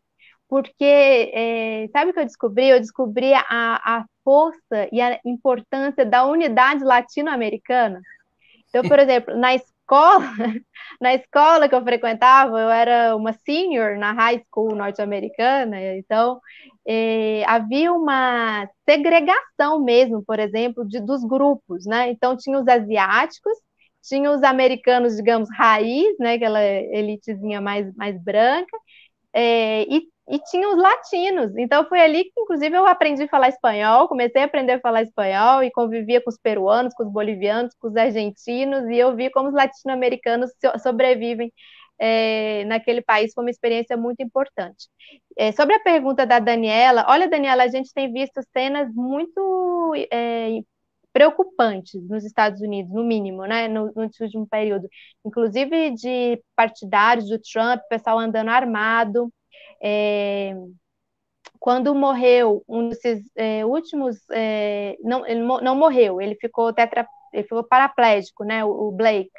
porque, é, sabe o que eu descobri? Eu descobri a, a força e a importância da unidade latino-americana. Então, por exemplo, na, escola, na escola que eu frequentava, eu era uma senior na high school norte-americana, então eh, havia uma segregação mesmo, por exemplo, de, dos grupos, né? Então tinha os asiáticos, tinha os americanos, digamos, raiz, né? Aquela elitezinha mais, mais branca, é, e, e tinha os latinos. Então foi ali que, inclusive, eu aprendi a falar espanhol, comecei a aprender a falar espanhol e convivia com os peruanos, com os bolivianos, com os argentinos, e eu vi como os latino-americanos sobrevivem é, naquele país foi uma experiência muito importante. É, sobre a pergunta da Daniela, olha, Daniela, a gente tem visto cenas muito é, preocupantes nos Estados Unidos, no mínimo, né, no, no último período, inclusive de partidários do Trump, pessoal andando armado. É, quando morreu um desses é, últimos, é, não, ele não morreu, ele ficou tetra, ele ficou paraplégico, né, o, o Blake.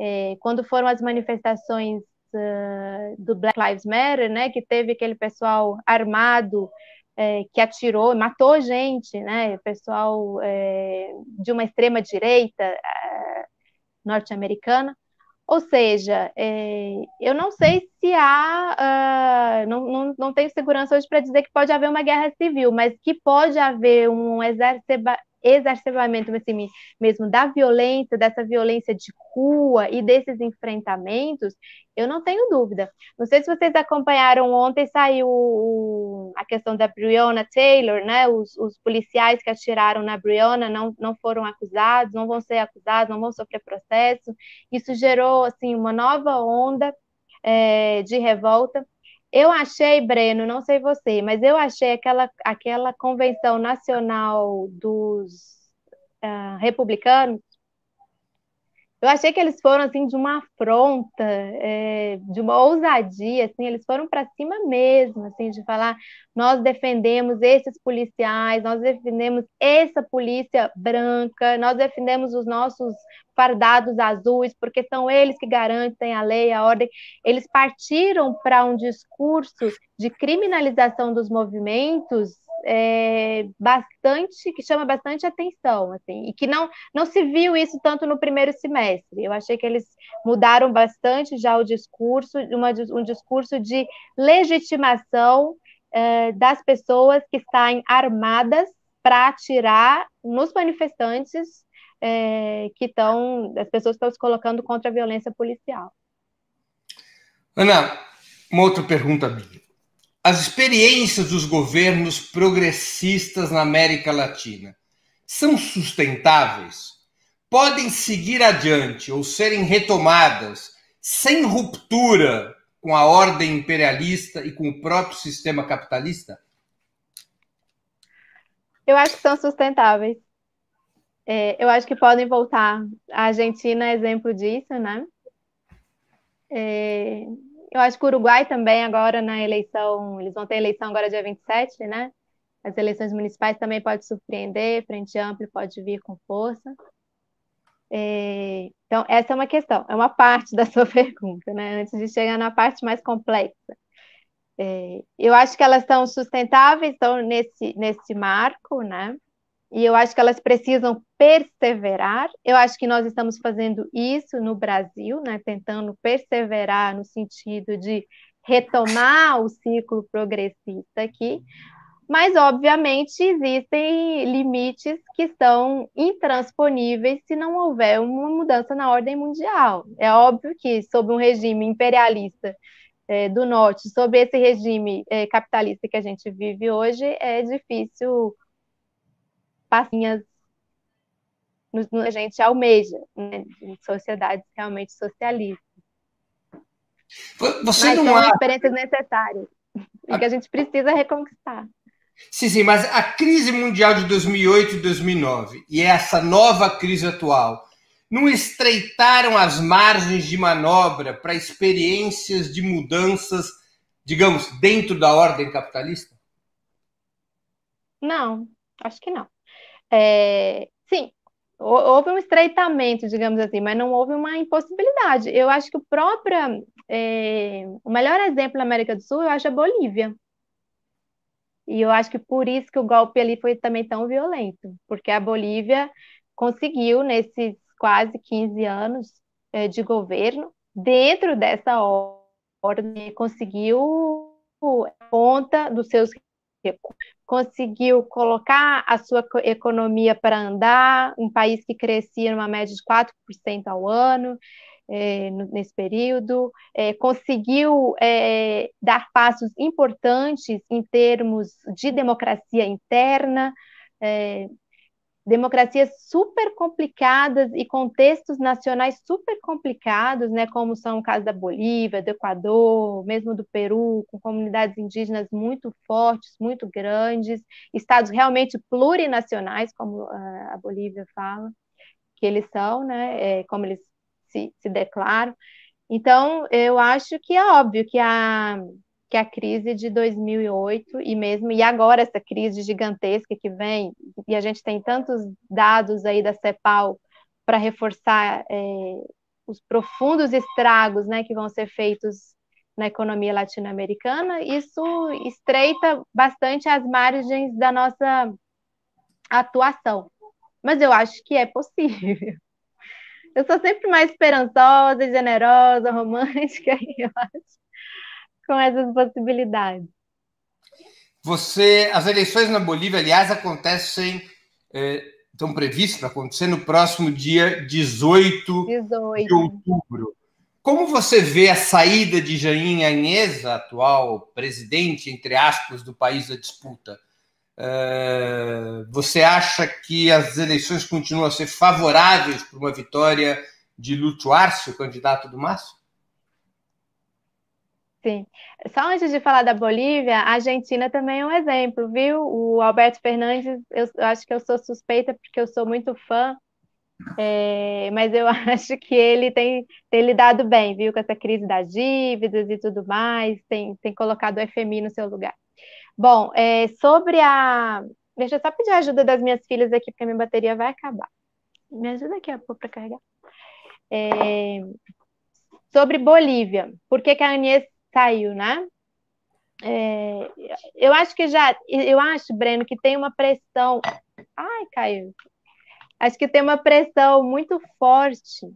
É, quando foram as manifestações uh, do Black Lives Matter, né, que teve aquele pessoal armado é, que atirou, matou gente, né? Pessoal é, de uma extrema direita norte-americana. Ou seja, é, eu não sei se há, uh, não, não, não tenho segurança hoje para dizer que pode haver uma guerra civil, mas que pode haver um exacerba, exacerbamento assim, mesmo da violência, dessa violência de rua e desses enfrentamentos, eu não tenho dúvida. Não sei se vocês acompanharam ontem, saiu a questão da Breonna Taylor, né? Os, os, policiais que atiraram na Breonna não, não foram acusados, não vão ser acusados, não vão sofrer processo. Isso gerou assim uma nova onda é, de revolta. Eu achei, Breno, não sei você, mas eu achei aquela, aquela convenção nacional dos uh, republicanos eu achei que eles foram assim de uma afronta, é, de uma ousadia, assim, eles foram para cima mesmo, assim, de falar, nós defendemos esses policiais, nós defendemos essa polícia branca, nós defendemos os nossos fardados azuis, porque são eles que garantem a lei, a ordem. Eles partiram para um discurso de criminalização dos movimentos é, bastante que chama bastante atenção, assim, e que não não se viu isso tanto no primeiro semestre. Eu achei que eles mudaram bastante já o discurso, uma, um discurso de legitimação é, das pessoas que estão armadas para atirar nos manifestantes é, que estão, as pessoas estão se colocando contra a violência policial. Ana, uma outra pergunta minha as experiências dos governos progressistas na América Latina são sustentáveis? Podem seguir adiante ou serem retomadas sem ruptura com a ordem imperialista e com o próprio sistema capitalista? Eu acho que são sustentáveis. É, eu acho que podem voltar. A Argentina é exemplo disso, né? É, eu acho que o Uruguai também, agora na eleição, eles vão ter eleição agora dia 27, né? As eleições municipais também pode surpreender, Frente Ampla pode vir com força. É, então, essa é uma questão, é uma parte da sua pergunta, né? Antes de chegar na parte mais complexa. É, eu acho que elas são sustentáveis, estão nesse, nesse marco, né? E eu acho que elas precisam perseverar. Eu acho que nós estamos fazendo isso no Brasil, né, tentando perseverar no sentido de retomar o ciclo progressista aqui, mas obviamente existem limites que são intransponíveis se não houver uma mudança na ordem mundial. É óbvio que sob um regime imperialista é, do norte, sob esse regime é, capitalista que a gente vive hoje, é difícil passinhas no, a gente almeja, né, em sociedades realmente socialistas. Você mas não são há... experiências necessárias e que a gente precisa reconquistar. Sim, sim, mas a crise mundial de 2008 e 2009 e essa nova crise atual não estreitaram as margens de manobra para experiências de mudanças, digamos, dentro da ordem capitalista? Não, acho que não. É, sim, houve um estreitamento, digamos assim, mas não houve uma impossibilidade. Eu acho que o próprio, é, o melhor exemplo na América do Sul, eu acho a Bolívia. E eu acho que por isso que o golpe ali foi também tão violento, porque a Bolívia conseguiu, nesses quase 15 anos, é, é, de governo, dentro dessa ordem, conseguiu conta dos seus conseguiu colocar a sua economia para andar, um país que crescia numa média de 4% ao ano, é, nesse período, é, conseguiu é, dar passos importantes em termos de democracia interna, democracias super complicadas e contextos nacionais super complicados, né, como são o caso da Bolívia, do Equador, mesmo do Peru, com comunidades indígenas muito fortes, muito grandes, estados realmente plurinacionais, como a Bolívia fala, que eles são, né, é, como eles se, se declaram. Então, eu acho que é óbvio que a que a crise de 2008 e mesmo e agora essa crise gigantesca que vem e a gente tem tantos dados aí da CEPAL para reforçar é, os profundos estragos né, que vão ser feitos na economia latino-americana, isso estreita bastante as margens da nossa atuação. Mas eu acho que é possível. Eu sou sempre mais esperançosa, generosa, romântica, eu acho com essas possibilidades. Você, as eleições na Bolívia, aliás, acontecem, é, estão previstas para acontecer no próximo dia 18, 18, de outubro. Como você vê a saída de Jair Anhesa, atual presidente, entre aspas, do país da disputa? É, você acha que as eleições continuam a ser favoráveis para uma vitória de Lúcio Arce, o candidato do Márcio? Sim. Só antes de falar da Bolívia, a Argentina também é um exemplo, viu? O Alberto Fernandes, eu, acho que eu sou suspeita porque eu sou muito fã, é, mas eu acho que ele tem, tem, lidado bem, viu? Com essa crise das dívidas e tudo mais, tem, tem colocado o FMI no seu lugar. Bom, é, sobre a. Deixa eu só pedir a ajuda das minhas filhas aqui, porque a minha bateria vai acabar. Me ajuda aqui a pôr para carregar. É, sobre Bolívia, por que, que a Anies saiu, né? É, eu acho que já, eu acho, Breno, que tem uma pressão. Ai, caiu. Acho que tem uma pressão muito forte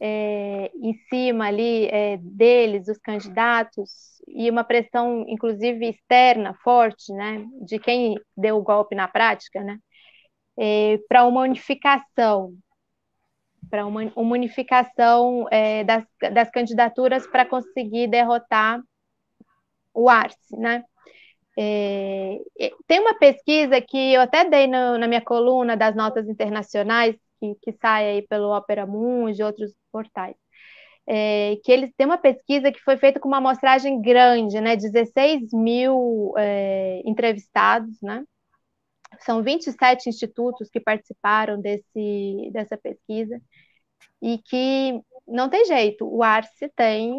é, em cima ali é, deles, dos candidatos, e uma pressão, inclusive, externa, forte, né, de quem deu o golpe na prática, né, é, para uma unificação para uma, unificação é, das, das candidaturas para conseguir derrotar o Arce, né? É, tem uma pesquisa que eu até dei no, na minha coluna das notas internacionais, que, que sai aí pelo Opera Mundi e outros portais, é, que eles têm uma pesquisa que foi feita com uma amostragem grande, né? 16 mil é, entrevistados, né? São 27 institutos que participaram desse, dessa pesquisa e que não tem jeito, o Arce tem,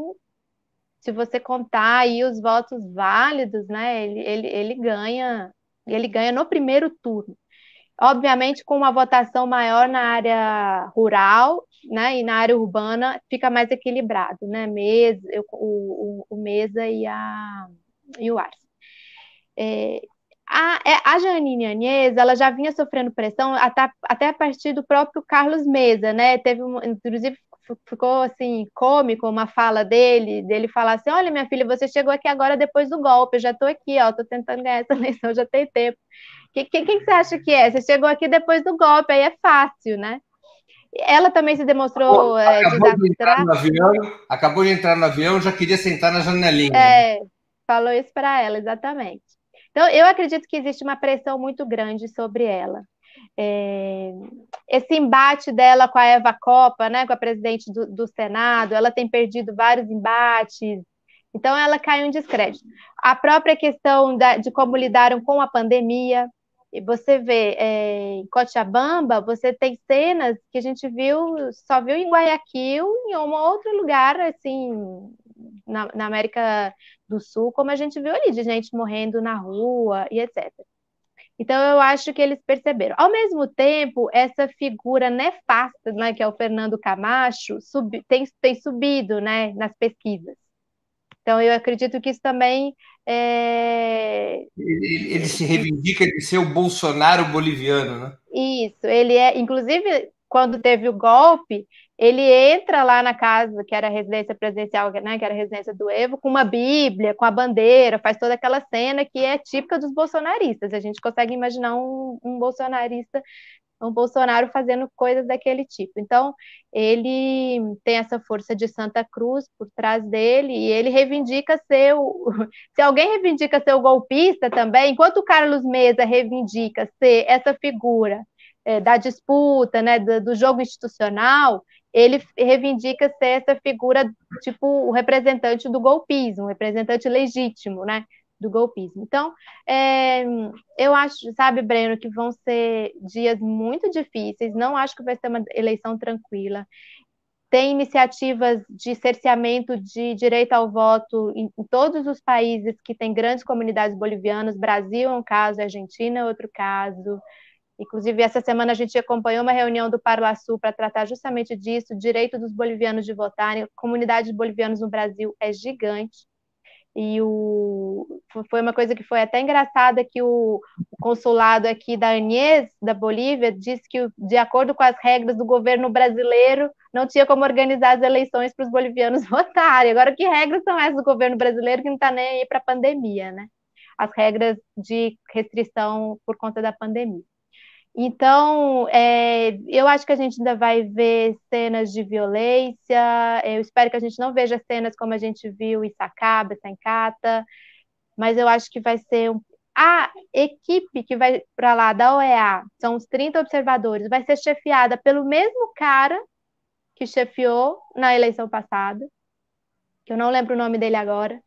se você contar aí os votos válidos, né, ele, ele, ele ganha, ele ganha no primeiro turno. Obviamente, com uma votação maior na área rural, né, e na área urbana fica mais equilibrado, né, Mesa, o, o, o Mesa e, a, e o Arce. É, a, é, a Janine Anhes, ela já vinha sofrendo pressão até, até a partir do próprio Carlos Mesa, né? Teve, um, inclusive, ficou assim cômico uma fala dele, dele falar assim: "Olha, minha filha, você chegou aqui agora depois do golpe, eu já estou aqui, ó, tô tentando ganhar essa eleição, já tem tempo. Quem que, você acha que é? Você chegou aqui depois do golpe, aí é fácil, né? Ela também se demonstrou é, acabou, de entrar no avião, acabou de entrar no avião, já queria sentar na janelinha. É, falou isso para ela, exatamente. Então, eu acredito que existe uma pressão muito grande sobre ela. É, esse embate dela com a Eva Copa, né, com a presidente do, do, Senado, ela tem perdido vários embates, então ela caiu em descrédito. A própria questão da, de como lidaram com a pandemia, e você vê é, em Cochabamba, você tem cenas que a gente viu, só viu em Guayaquil, em um outro lugar, assim, na, na, América do Sul, como a gente viu ali, de gente morrendo na rua e etc. Então, eu acho que eles perceberam. Ao mesmo tempo, essa figura nefasta, né, que é o Fernando Camacho, sub, tem, tem subido né, nas pesquisas. Então, eu acredito que isso também. É... Ele, ele, se reivindica de ser o Bolsonaro boliviano, né? Isso, ele é, inclusive, quando teve o golpe, ele entra lá na casa, que era a residência presidencial, né, que era a residência do Evo, com uma Bíblia, com a bandeira, faz toda aquela cena que é típica dos bolsonaristas. A gente consegue imaginar um, um bolsonarista, um Bolsonaro fazendo coisas daquele tipo. Então, ele tem essa força de Santa Cruz por trás dele e ele reivindica ser o. Se alguém reivindica ser o golpista também, enquanto o Carlos Mesa reivindica ser essa figura é, da disputa, né, do, do, jogo institucional, ele reivindica ser essa figura, tipo, o representante do golpismo, o representante legítimo, né, do golpismo. Então, é, eu acho, sabe, Breno, que vão ser dias muito difíceis, não acho que vai ser uma eleição tranquila. Tem iniciativas de cerceamento de direito ao voto em, em todos os países que têm grandes comunidades bolivianas, Brasil é um caso, Argentina é outro caso, Inclusive, essa semana a gente acompanhou uma reunião do Parlasul para tratar justamente disso, direito dos bolivianos de votarem. A comunidade de bolivianos no Brasil é gigante. E o, foi uma coisa que foi até engraçada que o, o consulado aqui da Anies, da Bolívia, disse que, de acordo com as regras do governo brasileiro, não tinha como organizar as eleições para os bolivianos votarem. Agora, que regras são essas do governo brasileiro que não está nem aí para a pandemia, né? As regras de restrição por conta da pandemia. Então, é, eu acho que a gente ainda vai ver cenas de violência. Eu espero que a gente não veja cenas como a gente viu em Sacaba, Sencata, mas eu acho que vai ser um... a equipe que vai para lá da OEA, são os 30 observadores, vai ser chefiada pelo mesmo cara que chefiou na eleição passada, que eu não lembro o nome dele agora,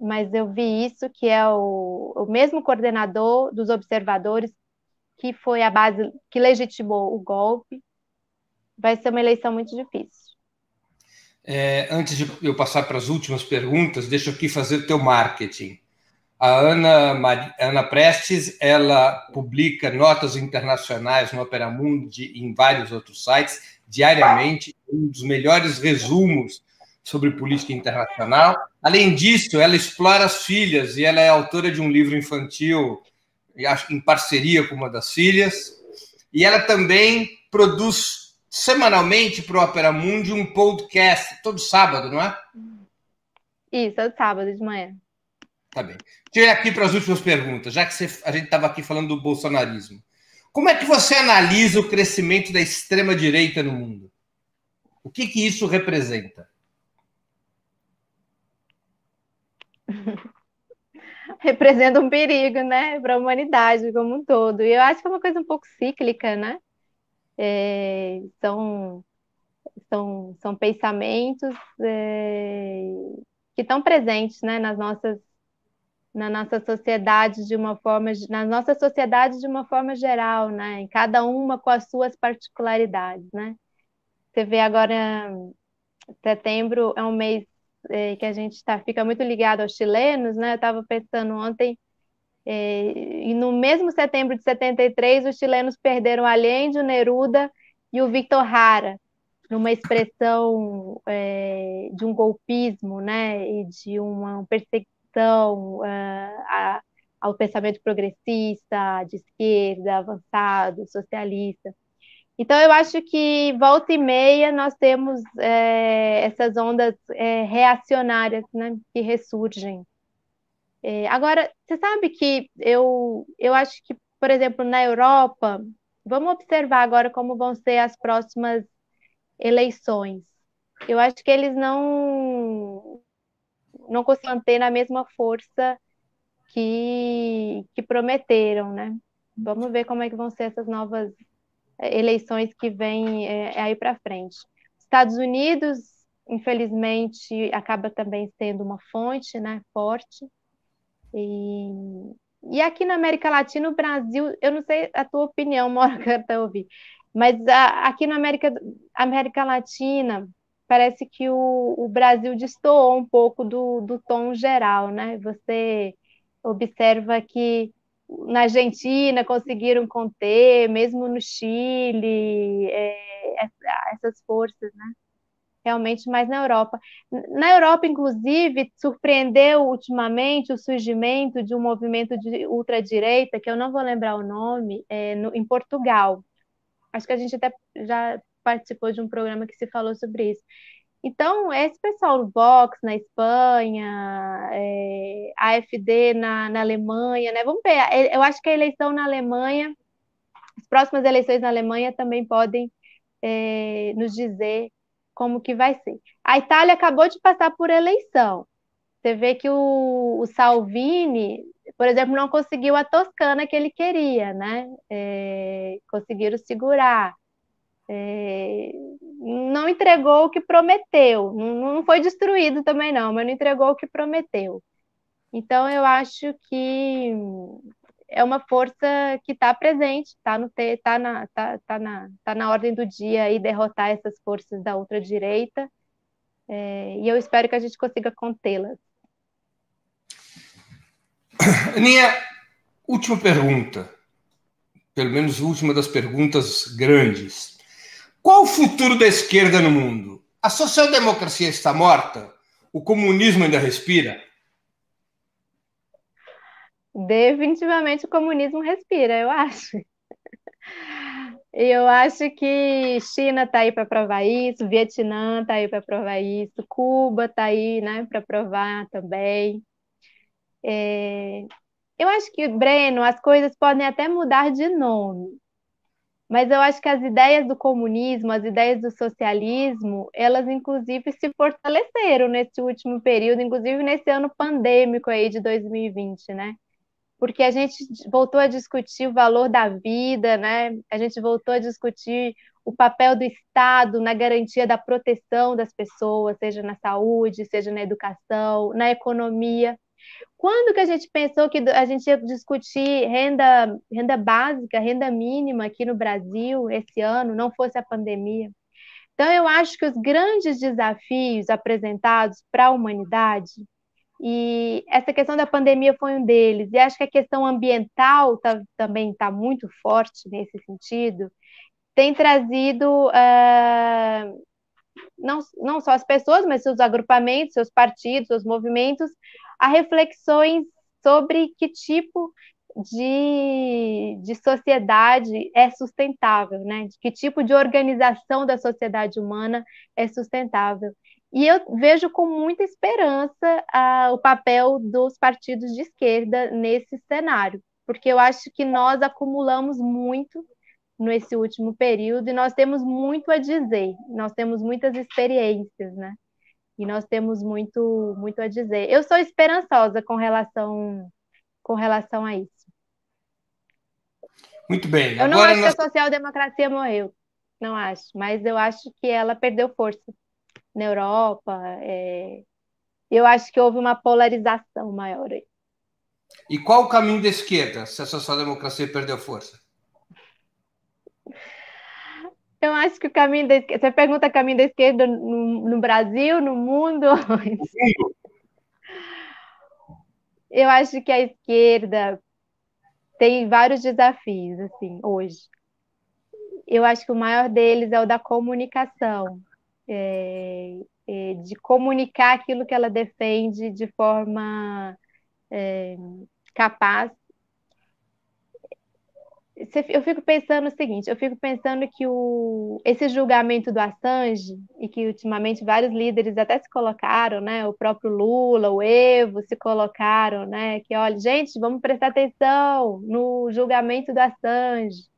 mas eu vi isso, que é o, o mesmo coordenador dos observadores que foi a base que legitimou o golpe. Vai ser uma eleição muito difícil. É, antes de eu passar para as últimas perguntas, deixa eu aqui fazer o teu marketing. A Ana, Ana Prestes, ela publica notas internacionais no Opera Mundi e em vários outros sites, diariamente, um dos melhores resumos sobre política internacional. Além disso, ela explora as filhas e ela é autora de um livro infantil em parceria com uma das filhas. E ela também produz semanalmente para o Opera Mundi um podcast, todo sábado, não é? Isso, todo sábado de manhã. Tá bem. Deixa eu ir aqui para as últimas perguntas, já que você, a gente estava aqui falando do bolsonarismo. Como é que você analisa o crescimento da extrema-direita no mundo? O que, que isso representa? representa um perigo, né, para a humanidade como um todo. E eu acho que é uma coisa um pouco cíclica, né? É, são, são, são pensamentos é, que estão presentes, né, nas nossas na nossa sociedade de uma forma na nossa sociedade de uma forma geral, né? Em cada uma com as suas particularidades, né? Você vê agora setembro é um mês é, que a gente tá, fica muito ligado aos chilenos, né? Eu estava pensando ontem, é, e no mesmo setembro de 73, os chilenos perderam Allende, o Neruda e o Victor Hara, numa expressão é, de um golpismo, né? E de uma perseguição uh, a, ao pensamento progressista, de esquerda, avançado, socialista. Então, eu acho que volta e meia nós temos é, essas ondas é, reacionárias né, que ressurgem. É, agora, você sabe que eu, eu acho que, por exemplo, na Europa, vamos observar agora como vão ser as próximas eleições. Eu acho que eles não, não conseguem manter na mesma força que, que prometeram, né? Vamos ver como é que vão ser essas novas eleições que vêm é, é aí para frente. Estados Unidos, infelizmente, acaba também sendo uma fonte né, forte. E, e aqui na América Latina, o Brasil, eu não sei a tua opinião, Mora, que até ouvir, mas a, aqui na América, América Latina, parece que o, o Brasil destoou um pouco do, do tom geral, né? Você observa que na Argentina conseguiram conter, mesmo no Chile, é, essas forças, né? Realmente, mas na Europa. Na Europa, inclusive, surpreendeu ultimamente o surgimento de um movimento de ultradireita, que eu não vou lembrar o nome, é, no, em Portugal. Acho que a gente até já participou de um programa que se falou sobre isso. Então, esse pessoal do Vox na Espanha, é, AFD na, na Alemanha, né? Vamos ver, eu acho que a eleição na Alemanha, as próximas eleições na Alemanha também podem é, nos dizer como que vai ser. A Itália acabou de passar por eleição. Você vê que o, o Salvini, por exemplo, não conseguiu a Toscana que ele queria, né? É, conseguiram segurar. É, não entregou o que prometeu. Não, não foi destruído também, não, mas não entregou o que prometeu. Então, eu acho que é uma força que está presente, está tá na, tá, tá, na, tá na ordem do dia e derrotar essas forças da ultradireita. É, e eu espero que a gente consiga contê-las. Aninha, última pergunta, pelo menos última das perguntas grandes. Qual o futuro da esquerda no mundo? A social-democracia está morta? O comunismo ainda respira? Definitivamente o comunismo respira, eu acho. Eu acho que China está aí para provar isso, Vietnã está aí para provar isso, Cuba está aí né, para provar também. É... Eu acho que, Breno, as coisas podem até mudar de nome, mas eu acho que as ideias do comunismo, as ideias do socialismo, elas inclusive se fortaleceram nesse último período, inclusive nesse ano pandêmico aí de 2020, né? porque a gente voltou a discutir o valor da vida, né? A gente voltou a discutir o papel do Estado na garantia da proteção das pessoas, seja na saúde, seja na educação, na economia. Quando que a gente pensou que a gente ia discutir renda, renda básica, renda mínima aqui no Brasil esse ano, não fosse a pandemia? Então, eu acho que os grandes desafios apresentados para a humanidade e essa questão da pandemia foi um deles. E acho que a questão ambiental tá, também está muito forte nesse sentido. Tem trazido uh, não, não só as pessoas, mas seus agrupamentos, seus partidos, seus movimentos, a reflexões sobre que tipo de, de sociedade é sustentável, né? De que tipo de organização da sociedade humana é sustentável. E eu vejo com muita esperança o papel dos partidos de esquerda nesse cenário, porque eu acho que nós acumulamos muito nesse último período e nós temos muito a dizer, nós temos muitas experiências, né? E nós temos muito, muito a dizer. Eu sou esperançosa com relação, com relação a isso. Muito bem. Eu não acho nós... que a social-democracia morreu, não acho, mas eu acho que ela perdeu força na Europa. É... Eu acho que houve uma polarização maior aí. E qual o caminho da esquerda, se a social-democracia perdeu força? Eu acho que o caminho da esquerda. Você pergunta o caminho da esquerda no, no Brasil, no mundo? No mundo. Eu acho que a esquerda tem vários desafios, assim, hoje. Eu acho que o maior deles é o da comunicação é, é, de comunicar aquilo que ela defende de forma é, capaz. Eu fico pensando o seguinte, eu fico pensando que o, esse julgamento do Assange, e que ultimamente vários líderes até se colocaram, né, o próprio Lula, o Evo se colocaram, né, que olha, gente, vamos prestar atenção no julgamento do Assange,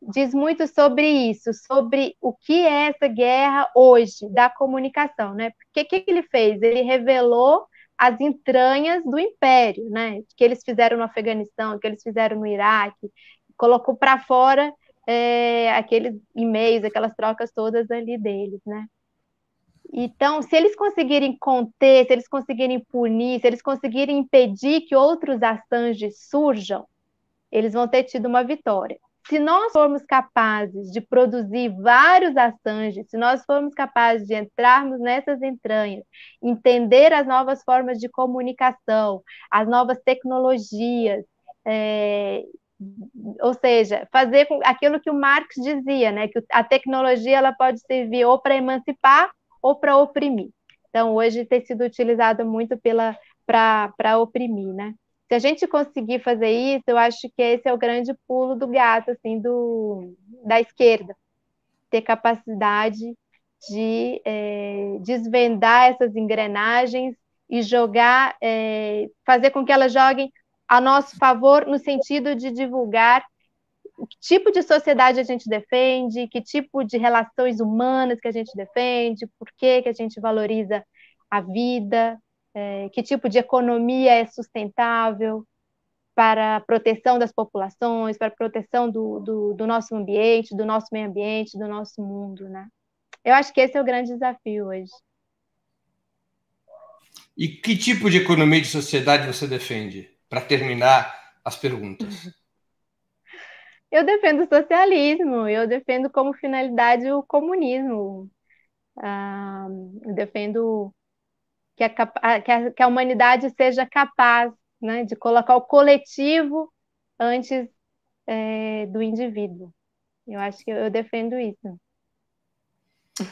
diz muito sobre isso, sobre o que é essa guerra hoje da comunicação, né? Porque o que, que ele fez? Ele revelou as entranhas do império, né? Que eles fizeram no Afeganistão, que eles fizeram no Iraque, colocou para fora é, aqueles e-mails, aquelas trocas todas ali deles, né? Então, se eles conseguirem conter, se eles conseguirem punir, se eles conseguirem impedir que outros Assanges surjam, eles vão ter tido uma vitória se nós formos capazes de produzir vários Assanges, se nós formos capazes de entrarmos nessas entranhas, entender as novas formas de comunicação, as novas tecnologias, é, ou seja, fazer aquilo que o Marx dizia, né, que a tecnologia ela pode servir ou para emancipar ou para oprimir. Então, hoje tem sido utilizado muito para oprimir, né? Se a gente conseguir fazer isso, eu acho que esse é o grande pulo do gato, assim, do, da esquerda. Ter capacidade de é, desvendar essas engrenagens e jogar, é, fazer com que elas joguem a nosso favor no sentido de divulgar que tipo de sociedade a gente defende, que tipo de relações humanas que a gente defende, por que, que a gente valoriza a vida, é, que tipo de economia é sustentável para a proteção das populações, para a proteção do, do, do, nosso ambiente, do nosso meio ambiente, do nosso mundo, né? Eu acho que esse é o grande desafio hoje. E que tipo de economia de sociedade você defende? Para terminar as perguntas. Eu defendo o socialismo, eu defendo como finalidade o comunismo. Ah, eu defendo que a, que, a, que a humanidade seja capaz né, de colocar o coletivo antes é, do indivíduo. Eu acho que eu defendo isso.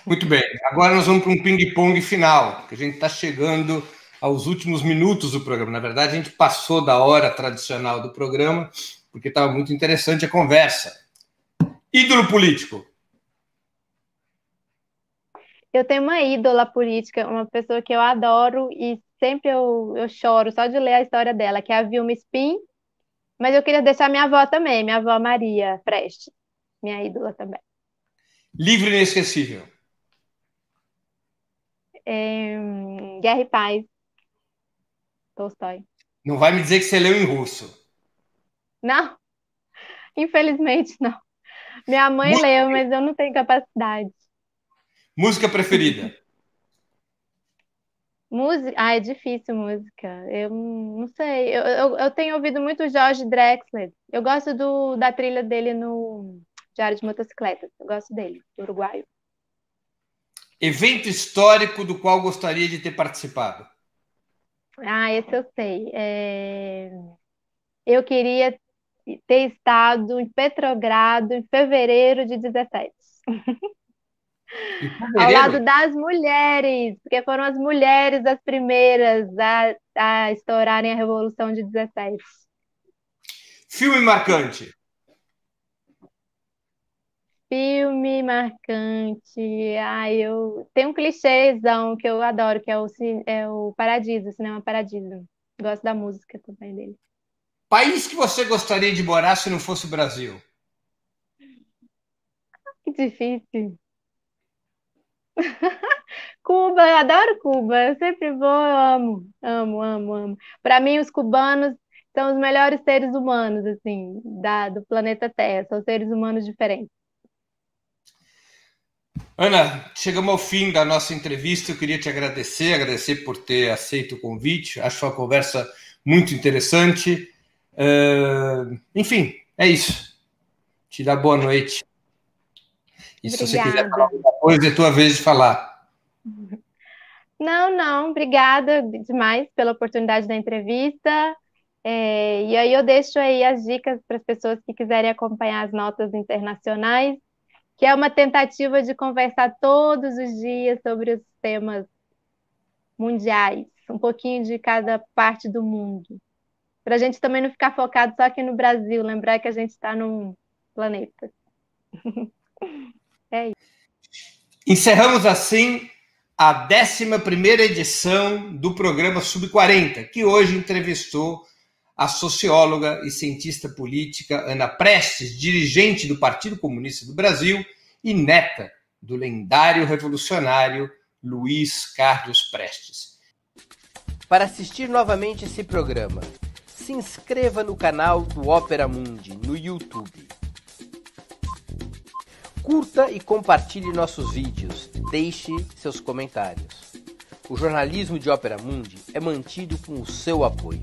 Muito bem. Agora nós vamos para um ping-pong final, que a gente está chegando aos últimos minutos do programa. Na verdade, a gente passou da hora tradicional do programa, porque estava muito interessante a conversa. Ídolo político. Eu tenho uma ídola política, uma pessoa que eu adoro e sempre eu, eu choro só de ler a história dela, que é a Vilma Spin. Mas eu queria deixar minha avó também, minha avó Maria Preste, minha ídola também. Livro inesquecível. É, Guerra e Paz, Tolstói. Não vai me dizer que você leu em russo. Não, infelizmente não. Minha mãe Música... leu, mas eu não tenho capacidade. Música preferida? Música? Ah, é difícil música. Eu não sei. Eu, eu, eu tenho ouvido muito Jorge Drexler. Eu gosto do, da trilha dele no Diário de Motocicletas. Eu gosto dele, do uruguaio. Evento histórico do qual gostaria de ter participado? Ah, esse eu sei. É... Eu queria ter estado em Petrogrado em fevereiro de 17. Ao lado das mulheres, porque foram as mulheres as primeiras a, a estourarem a Revolução de 17. Filme marcante. Filme marcante. Ah, eu tem um clichêzão que eu adoro, que é o, é o Paradiso, o Cinema Paradiso. Gosto da música também dele. País que você gostaria de morar se não fosse o Brasil? Que difícil. Cuba, eu adoro Cuba, eu sempre vou, eu amo, amo, amo, amo. Para mim, os cubanos são os melhores seres humanos, assim, da, do planeta Terra, são seres humanos diferentes. Ana, chegamos ao fim da nossa entrevista. Eu queria te agradecer, agradecer por ter aceito o convite. Acho uma conversa muito interessante. Uh, enfim, é isso. Te dá boa noite. E se você quiser falar alguma coisa, é tua vez de falar. Não, não, obrigada demais pela oportunidade da entrevista. É, e aí eu deixo aí as dicas para as pessoas que quiserem acompanhar as notas internacionais, que é uma tentativa de conversar todos os dias sobre os temas mundiais, um pouquinho de cada parte do mundo para a gente também não ficar focado só aqui no Brasil, lembrar que a gente está num planeta. é isso. Encerramos assim a 11 edição do programa Sub-40, que hoje entrevistou a socióloga e cientista política Ana Prestes, dirigente do Partido Comunista do Brasil e neta do lendário revolucionário Luiz Carlos Prestes. Para assistir novamente esse programa, se inscreva no canal do Opera Mundi no YouTube. Curta e compartilhe nossos vídeos. Deixe seus comentários. O jornalismo de Opera Mundi é mantido com o seu apoio.